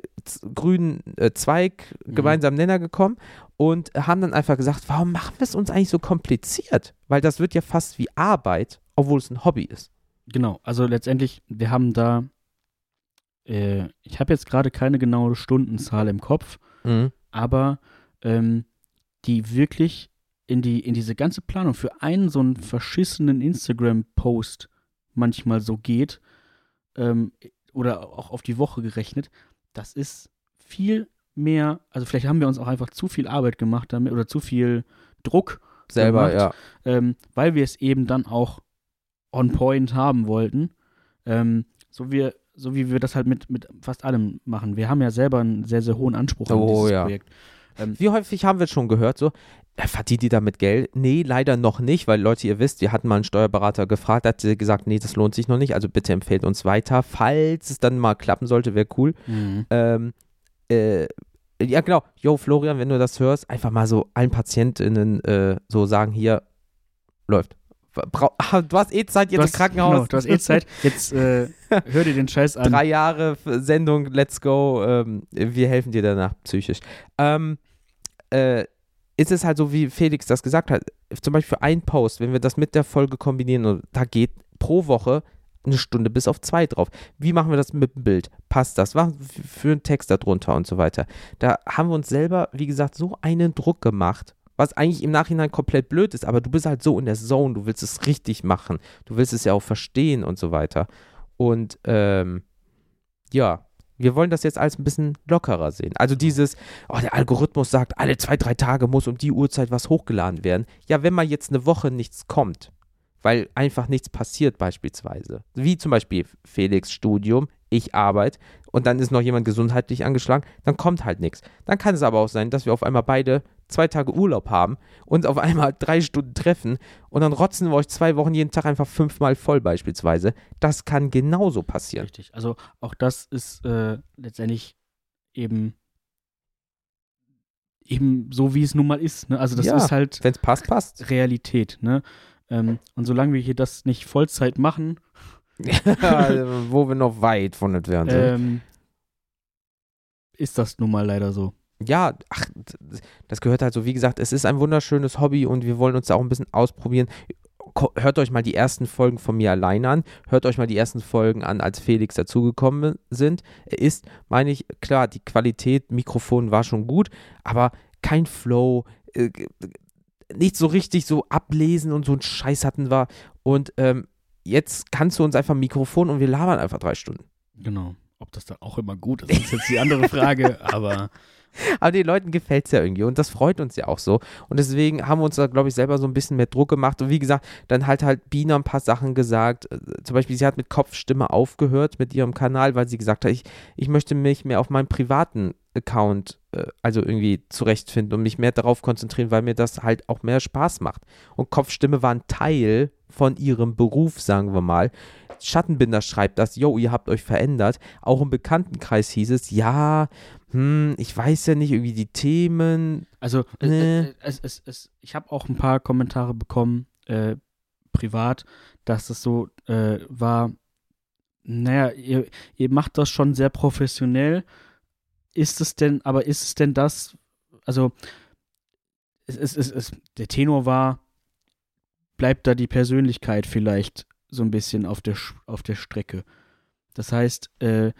grünen äh, Zweig Mhm. gemeinsamen Nenner gekommen und haben dann einfach gesagt, warum machen wir es uns eigentlich so kompliziert? Weil das wird ja fast wie Arbeit, obwohl es ein Hobby ist. Genau, also letztendlich, wir haben da, äh, ich habe jetzt gerade keine genaue Stundenzahl im Kopf, Mhm. aber ähm, die wirklich in, die, in diese ganze Planung für einen so einen verschissenen Instagram-Post manchmal so geht, ähm, oder auch auf die Woche gerechnet, das ist viel mehr, also vielleicht haben wir uns auch einfach zu viel Arbeit gemacht damit oder zu viel Druck Selber, gemacht, ja. ähm, weil wir es eben dann auch on point haben wollten. Ähm, so, wir, so wie wir das halt mit, mit fast allem machen. Wir haben ja selber einen sehr, sehr hohen Anspruch an Oh, dieses ja. Projekt. Wie häufig haben wir schon gehört, so, ja, verdient die damit Geld? Nee, leider noch nicht, weil Leute, ihr wisst, wir hatten mal einen Steuerberater gefragt, hat sie gesagt, nee, das lohnt sich noch nicht, also bitte empfehlt uns weiter. Falls es dann mal klappen sollte, wäre cool. Mhm. Ähm, äh, ja, genau. Yo, Florian, wenn du das hörst, einfach mal so allen PatientInnen äh, so sagen, hier, läuft. Ah, du hast eh Zeit jetzt Du im hast, Krankenhaus. Genau, du hast eh Zeit. Jetzt äh, hör dir den Scheiß an. Drei Jahre Sendung, let's go. Ähm, wir helfen dir danach psychisch. Ähm, äh, ist es halt so, wie Felix das gesagt hat. Zum Beispiel für einen Post, wenn wir das mit der Folge kombinieren, da geht pro Woche eine Stunde bis auf zwei drauf. Wie machen wir das mit dem Bild? Passt das? Was für einen Text darunter und so weiter? Da haben wir uns selber, wie gesagt, so einen Druck gemacht Was eigentlich im Nachhinein komplett blöd ist, aber du bist halt so in der Zone, du willst es richtig machen, du willst es ja auch verstehen und so weiter. Und ähm, ja, wir wollen das jetzt alles ein bisschen lockerer sehen. Also dieses, oh, der Algorithmus sagt, alle zwei, drei Tage muss um die Uhrzeit was hochgeladen werden. Ja, wenn mal jetzt eine Woche nichts kommt, weil einfach nichts passiert beispielsweise. Wie zum Beispiel Felix Studium, ich arbeite und dann ist noch jemand gesundheitlich angeschlagen, dann kommt halt nichts. Dann kann es aber auch sein, dass wir auf einmal beide zwei Tage Urlaub haben und auf einmal drei Stunden treffen und dann rotzen wir euch zwei Wochen jeden Tag einfach fünfmal voll beispielsweise. Das kann genauso passieren. Richtig. Also auch das ist äh, letztendlich eben eben so, wie es nun mal ist. Ne? Also das Ja. ist halt Wenn es passt, passt. Realität. Ne? Ähm, und solange wir hier das nicht Vollzeit machen, Wo wir noch weit von entfernt sind. ähm, ist das nun mal leider so. Ja, ach, das gehört halt so, wie gesagt, es ist ein wunderschönes Hobby und wir wollen uns da auch ein bisschen ausprobieren. Hört euch mal die ersten Folgen von mir allein an. Hört euch mal die ersten Folgen an, als Felix dazugekommen sind. Er ist, meine ich, klar, die Qualität, Mikrofon war schon gut, aber kein Flow, äh, nicht so richtig so ablesen und so ein Scheiß hatten wir. Und ähm, jetzt kannst du uns einfach ein Mikrofon und wir labern einfach drei Stunden. Genau. Ob das dann auch immer gut ist, ist jetzt die andere Frage, aber Aber den Leuten gefällt es ja irgendwie und das freut uns ja auch so. Und deswegen haben wir uns da, glaube ich, selber so ein bisschen mehr Druck gemacht. Und wie gesagt, dann halt halt Bina ein paar Sachen gesagt. Äh, Zum Beispiel, sie hat mit Kopfstimme aufgehört mit ihrem Kanal, weil sie gesagt hat, ich, ich möchte mich mehr auf meinen privaten Account, äh, also irgendwie zurechtfinden und mich mehr darauf konzentrieren, weil mir das halt auch mehr Spaß macht. Und Kopfstimme war ein Teil von ihrem Beruf, sagen wir mal. Schattenbinder schreibt das, yo, ihr habt euch verändert. Auch im Bekanntenkreis hieß es, ja, hm, ich weiß ja nicht, irgendwie die Themen. Also, äh, es, es, es, ich habe auch ein paar Kommentare bekommen, äh, privat, dass es so äh, war, naja, ihr, ihr macht das schon sehr professionell. Ist es denn, aber ist es denn das, also, es, es, es, es, der Tenor war, bleibt da die Persönlichkeit vielleicht so ein bisschen auf der, auf der Strecke. Das heißt, äh,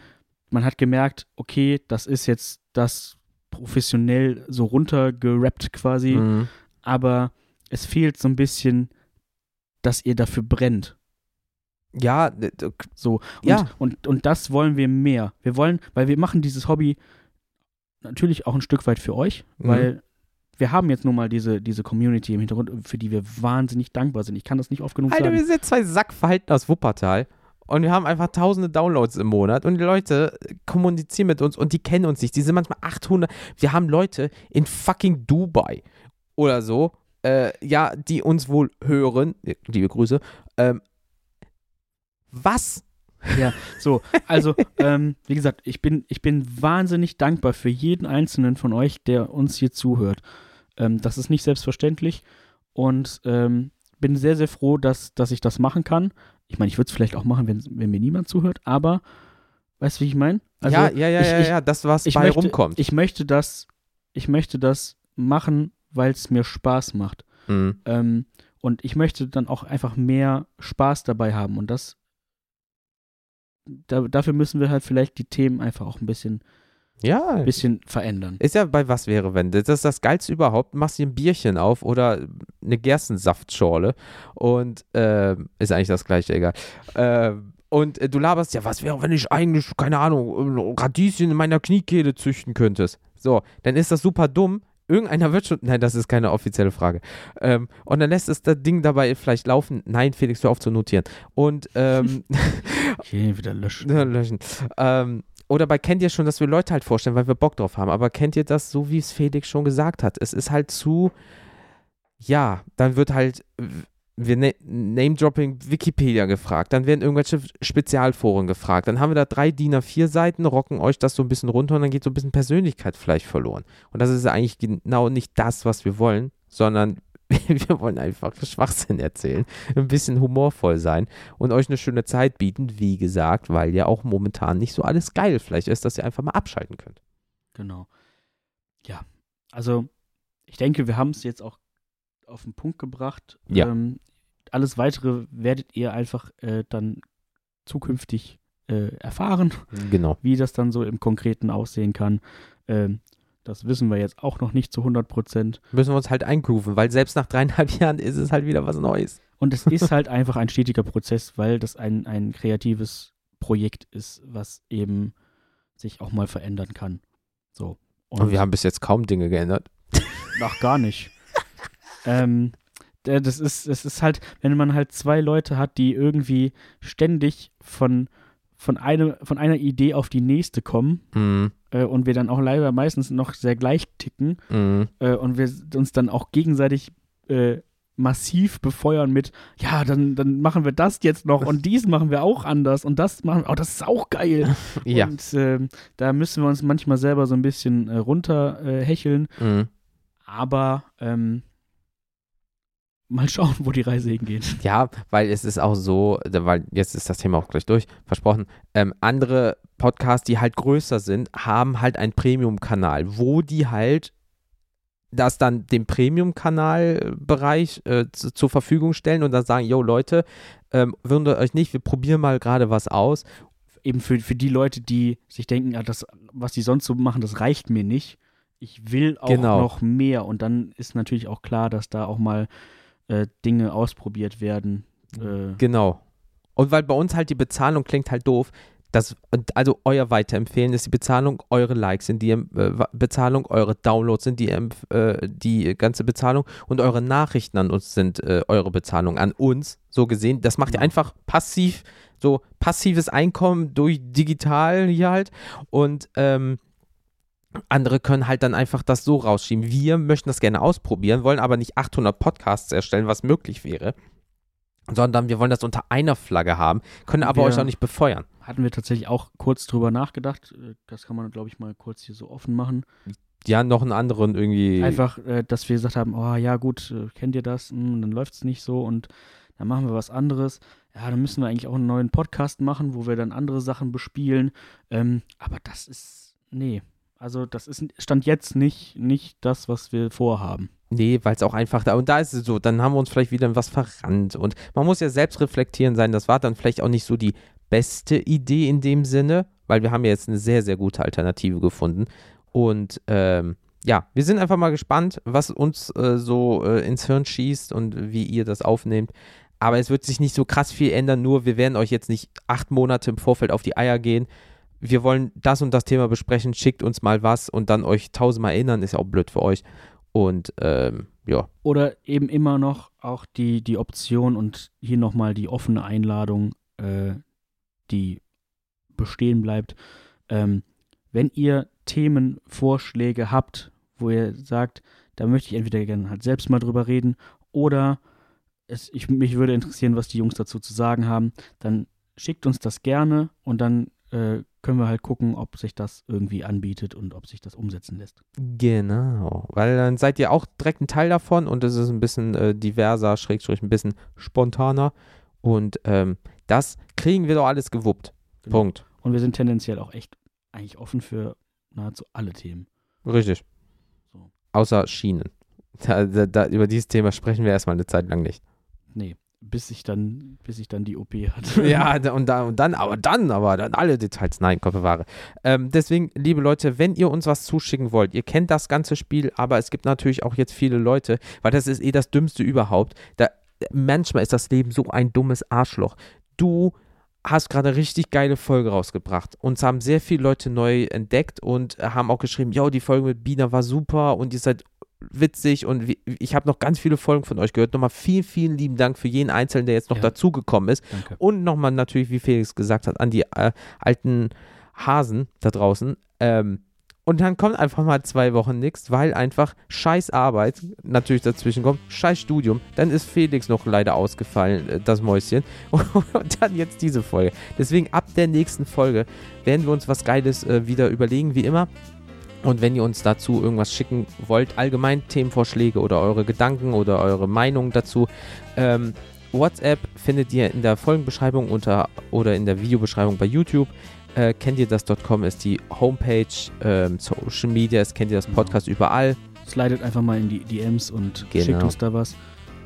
man hat gemerkt, okay, das ist jetzt das professionell so runtergerappt quasi, Hm. aber es fehlt so ein bisschen, dass ihr dafür brennt. Ja, So. Und, Ja. und, und das wollen wir mehr. Wir wollen, weil wir machen dieses Hobby natürlich auch ein Stück weit für euch, Mhm. weil wir haben jetzt nun mal diese, diese Community im Hintergrund, für die wir wahnsinnig dankbar sind. Ich kann das nicht oft genug Alter, sagen. wir sind zwei Sackverhalten aus Wuppertal. Und wir haben einfach tausende Downloads im Monat und die Leute kommunizieren mit uns und die kennen uns nicht. Die sind manchmal 800. Wir haben Leute in fucking Dubai oder so, äh, ja, die uns wohl hören. Liebe Grüße. Ähm, was? Ja, so, also, ähm, wie gesagt, ich bin, ich bin wahnsinnig dankbar für jeden einzelnen von euch, der uns hier zuhört. Ähm, das ist nicht selbstverständlich und ähm, bin sehr, sehr froh, dass, dass ich das machen kann. Ich meine, ich würde es vielleicht auch machen, wenn, wenn mir niemand zuhört, aber weißt du, wie ich meine? Also, ja, ja, ja, ich- ja, ja, das, was ich bei möchte, rumkommt. Ich möchte das, ich möchte das machen, weil es mir Spaß macht. Mhm. Ähm, und ich möchte dann auch einfach mehr Spaß dabei haben. Und das, da, dafür müssen wir halt vielleicht die Themen einfach auch ein bisschen, Ja, bisschen verändern. Ist ja bei was wäre, wenn. Das ist das Geilste überhaupt. Machst dir ein Bierchen auf oder eine Gerstensaftschorle und ähm, ist eigentlich das gleiche, egal. Ähm, und äh, du laberst, ja, was wäre, wenn ich eigentlich, keine Ahnung, äh, Radieschen in meiner Kniekehle züchten könntest? So, dann ist das super dumm. Irgendeiner wird schon, nein, das ist keine offizielle Frage. Ähm, und dann lässt es das Ding dabei vielleicht laufen. Nein, Felix, hör auf zu notieren. Und, ähm, Okay, wieder löschen. Löschen. Ähm, oder bei kennt ihr schon, dass wir Leute halt vorstellen, weil wir Bock drauf haben. Aber kennt ihr das so, wie es Felix schon gesagt hat? Es ist halt zu, ja, dann wird halt, wir Name-Dropping Wikipedia gefragt, dann werden irgendwelche Spezialforen gefragt, dann haben wir da drei DIN A4 Seiten, rocken euch das so ein bisschen runter und dann geht so ein bisschen Persönlichkeit vielleicht verloren. Und das ist eigentlich genau nicht das, was wir wollen, sondern wir wollen einfach Schwachsinn erzählen, ein bisschen humorvoll sein und euch eine schöne Zeit bieten, wie gesagt, weil ja auch momentan nicht so alles geil vielleicht ist, dass ihr einfach mal abschalten könnt. Genau. Ja, also ich denke, wir haben es jetzt auch auf den Punkt gebracht. Ja. Ähm, alles Weitere werdet ihr einfach äh, dann zukünftig äh, erfahren. Genau. wie das dann so im Konkreten aussehen kann. Ähm, Das wissen wir jetzt auch noch nicht zu 100 Prozent. Müssen wir uns halt eingrooven, weil selbst nach dreieinhalb Jahren ist es halt wieder was Neues. Und es ist halt einfach ein stetiger Prozess, weil das ein, ein kreatives Projekt ist, was eben sich auch mal verändern kann. So. Und, wir haben bis jetzt kaum Dinge geändert. Ach, gar nicht. ähm, das ist, es ist halt, wenn man halt zwei Leute hat, die irgendwie ständig von, von, eine, von einer Idee auf die nächste kommen Mhm. Äh, und wir dann auch leider meistens noch sehr gleich ticken Mhm. äh, und wir uns dann auch gegenseitig äh, massiv befeuern mit, ja, dann, dann machen wir das jetzt noch und dies machen wir auch anders und das machen wir, oh, das ist auch geil. Ja. Und ähm, da müssen wir uns manchmal selber so ein bisschen äh, runter äh, hecheln, Mhm. aber ähm, mal schauen, wo die Reise hingeht. Ja, weil es ist auch so, weil jetzt ist das Thema auch gleich durch, versprochen. Ähm, andere Podcasts, die halt größer sind, haben halt einen Premium-Kanal, wo die halt das dann dem Premium-Kanal-Bereich äh, zu- zur Verfügung stellen und dann sagen, yo Leute, ähm, wundert euch nicht, wir probieren mal gerade was aus. Eben für, für die Leute, die sich denken, ja, das, was die sonst so machen, das reicht mir nicht. Ich will auch Genau. noch mehr. Und dann ist natürlich auch klar, dass da auch mal äh, Dinge ausprobiert werden. Äh, Genau. Und weil bei uns halt die Bezahlung klingt halt doof, das, also euer Weiterempfehlen ist die Bezahlung, eure Likes sind die äh, Bezahlung, eure Downloads sind die, äh, die ganze Bezahlung und eure Nachrichten an uns sind äh, eure Bezahlung an uns, so gesehen. Das macht ihr Genau. einfach passiv, so passives Einkommen durch digital hier halt und ähm, andere können halt dann einfach das so rausschieben. Wir möchten das gerne ausprobieren, wollen aber nicht 800 Podcasts erstellen, was möglich wäre, sondern wir wollen das unter einer Flagge haben, können aber Wir- euch auch nicht befeuern. hatten wir tatsächlich auch kurz drüber nachgedacht. Äh, Das kann man, glaube ich, mal kurz hier so offen machen. Ja, noch einen anderen irgendwie. Einfach, äh, dass wir gesagt haben, oh ja gut, äh, kennt ihr das? Hm, dann läuft es nicht so und dann machen wir was anderes. Ja, dann müssen wir eigentlich auch einen neuen Podcast machen, wo wir dann andere Sachen bespielen. Ähm, aber das ist, nee. Also das ist Stand jetzt nicht, nicht das, was wir vorhaben. Nee, weil es auch einfach da. Und da ist es so, dann haben wir uns vielleicht wieder was verrannt. Und man muss ja selbst reflektieren sein, das war dann vielleicht auch nicht so die beste Idee in dem Sinne, weil wir haben ja jetzt eine sehr, sehr gute Alternative gefunden. Und ähm, ja, wir sind einfach mal gespannt, was uns äh, so äh, ins Hirn schießt und wie ihr das aufnehmt. Aber es wird sich nicht so krass viel ändern, nur wir werden euch jetzt nicht acht Monate im Vorfeld auf die Eier gehen. Wir wollen das und das Thema besprechen, schickt uns mal was und dann euch tausendmal erinnern, ist ja auch blöd für euch. Und ähm, ja, Oder eben immer noch auch die, die Option und hier nochmal die offene Einladung, äh, die bestehen bleibt. Ähm, wenn ihr Themenvorschläge habt, wo ihr sagt, da möchte ich entweder gerne halt selbst mal drüber reden oder es, ich, mich würde interessieren, was die Jungs dazu zu sagen haben, dann schickt uns das gerne und dann äh, können wir halt gucken, ob sich das irgendwie anbietet und ob sich das umsetzen lässt. Genau, weil dann seid ihr auch direkt ein Teil davon und es ist ein bisschen äh, diverser, schrägstrich ein bisschen spontaner und ähm, das kriegen wir doch alles gewuppt. Genau. Punkt. Und wir sind tendenziell auch echt eigentlich offen für nahezu alle Themen. Richtig. So. Außer Schienen. Da, da, da, über dieses Thema sprechen wir erstmal eine Zeit lang nicht. Nee, bis ich dann, bis ich dann die OP hatte. ja, und, da, und dann, aber dann, aber dann alle Details. Nein, bewahre. Ähm, deswegen, liebe Leute, wenn ihr uns was zuschicken wollt, ihr kennt das ganze Spiel, aber es gibt natürlich auch jetzt viele Leute, weil das ist eh das Dümmste überhaupt. Da, manchmal ist das Leben so ein dummes Arschloch. Du hast gerade richtig geile Folge rausgebracht. Uns haben sehr viele Leute neu entdeckt und haben auch geschrieben, yo, die Folge mit Bina war super und ihr seid witzig und wie, ich habe noch ganz viele Folgen von euch gehört. Nochmal vielen, vielen lieben Dank für jeden Einzelnen, der jetzt noch Ja. dazugekommen ist. Danke. Und nochmal natürlich, wie Felix gesagt hat, an die äh, alten Hasen da draußen. Ähm, und dann kommt einfach mal zwei Wochen nichts, weil einfach scheiß Arbeit natürlich dazwischen kommt, scheiß Studium. Dann ist Felix noch leider ausgefallen, äh, das Mäuschen. Und dann jetzt diese Folge. Deswegen ab der nächsten Folge werden wir uns was Geiles äh, wieder überlegen, wie immer. Und wenn ihr uns dazu irgendwas schicken wollt, allgemein Themenvorschläge oder eure Gedanken oder eure Meinung dazu, ähm, WhatsApp findet ihr in der Folgenbeschreibung unter oder in der Videobeschreibung bei YouTube. Äh, kennt ihr das.com ist die Homepage, ähm, Social Media, es kennt ihr das Genau. Podcast überall. Slidet einfach mal in die DMs und Genau. schickt uns da was.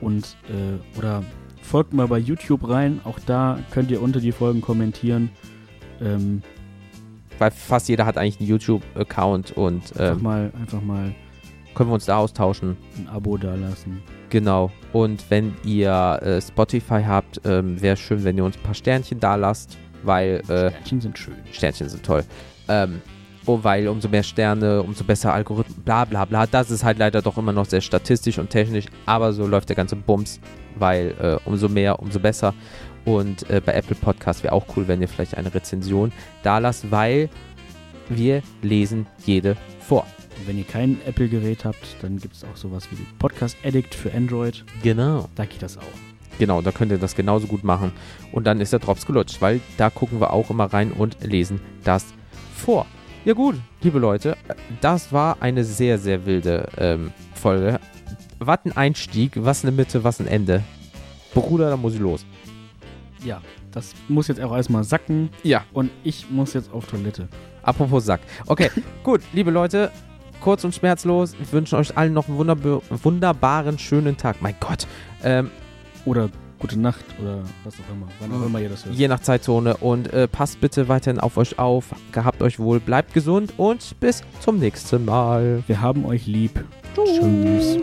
Und, äh, oder folgt mal bei YouTube rein. Auch da könnt ihr unter die Folgen kommentieren. Ähm, weil fast jeder hat eigentlich einen YouTube-Account und Einfach ähm, mal, einfach mal können wir uns da austauschen. ein Abo dalassen. Genau. Und wenn ihr äh, Spotify habt, ähm, wäre schön, wenn ihr uns ein paar Sternchen da lasst, weil äh, Sternchen sind schön. Sternchen sind toll. Ähm, oh, weil umso mehr Sterne, umso besser Algorithmen, bla bla bla. Das ist halt leider doch immer noch sehr statistisch und technisch, aber so läuft der ganze Bums, weil äh, umso mehr, umso besser. Und äh, bei Apple Podcast wäre auch cool, wenn ihr vielleicht eine Rezension da lasst, weil wir lesen jede vor. Und wenn ihr kein Apple-Gerät habt, dann gibt es auch sowas wie Podcast Addict für Android. Genau. Da geht das auch. Genau, da könnt ihr das genauso gut machen. Und dann ist der Drops gelutscht, weil da gucken wir auch immer rein und lesen das vor. Ja gut, liebe Leute, das war eine sehr, sehr wilde ähm, Folge. Was ein Einstieg, was eine Mitte, was ein Ende. Bruder, da muss ich los. Ja, das muss jetzt auch erstmal sacken. Ja. Und ich muss jetzt auf Toilette. Apropos Sack. Okay, gut, liebe Leute, kurz und schmerzlos. Wir wünschen euch allen noch einen wunderb wunderbaren, schönen Tag. Mein Gott. Ähm, Oder gute Nacht oder was auch immer. Wann auch immer ihr das hört. je nach Zeitzone. Und äh, passt bitte weiterhin auf euch auf. Gehabt euch wohl, bleibt gesund und bis zum nächsten Mal. Wir haben euch lieb. Tschüss.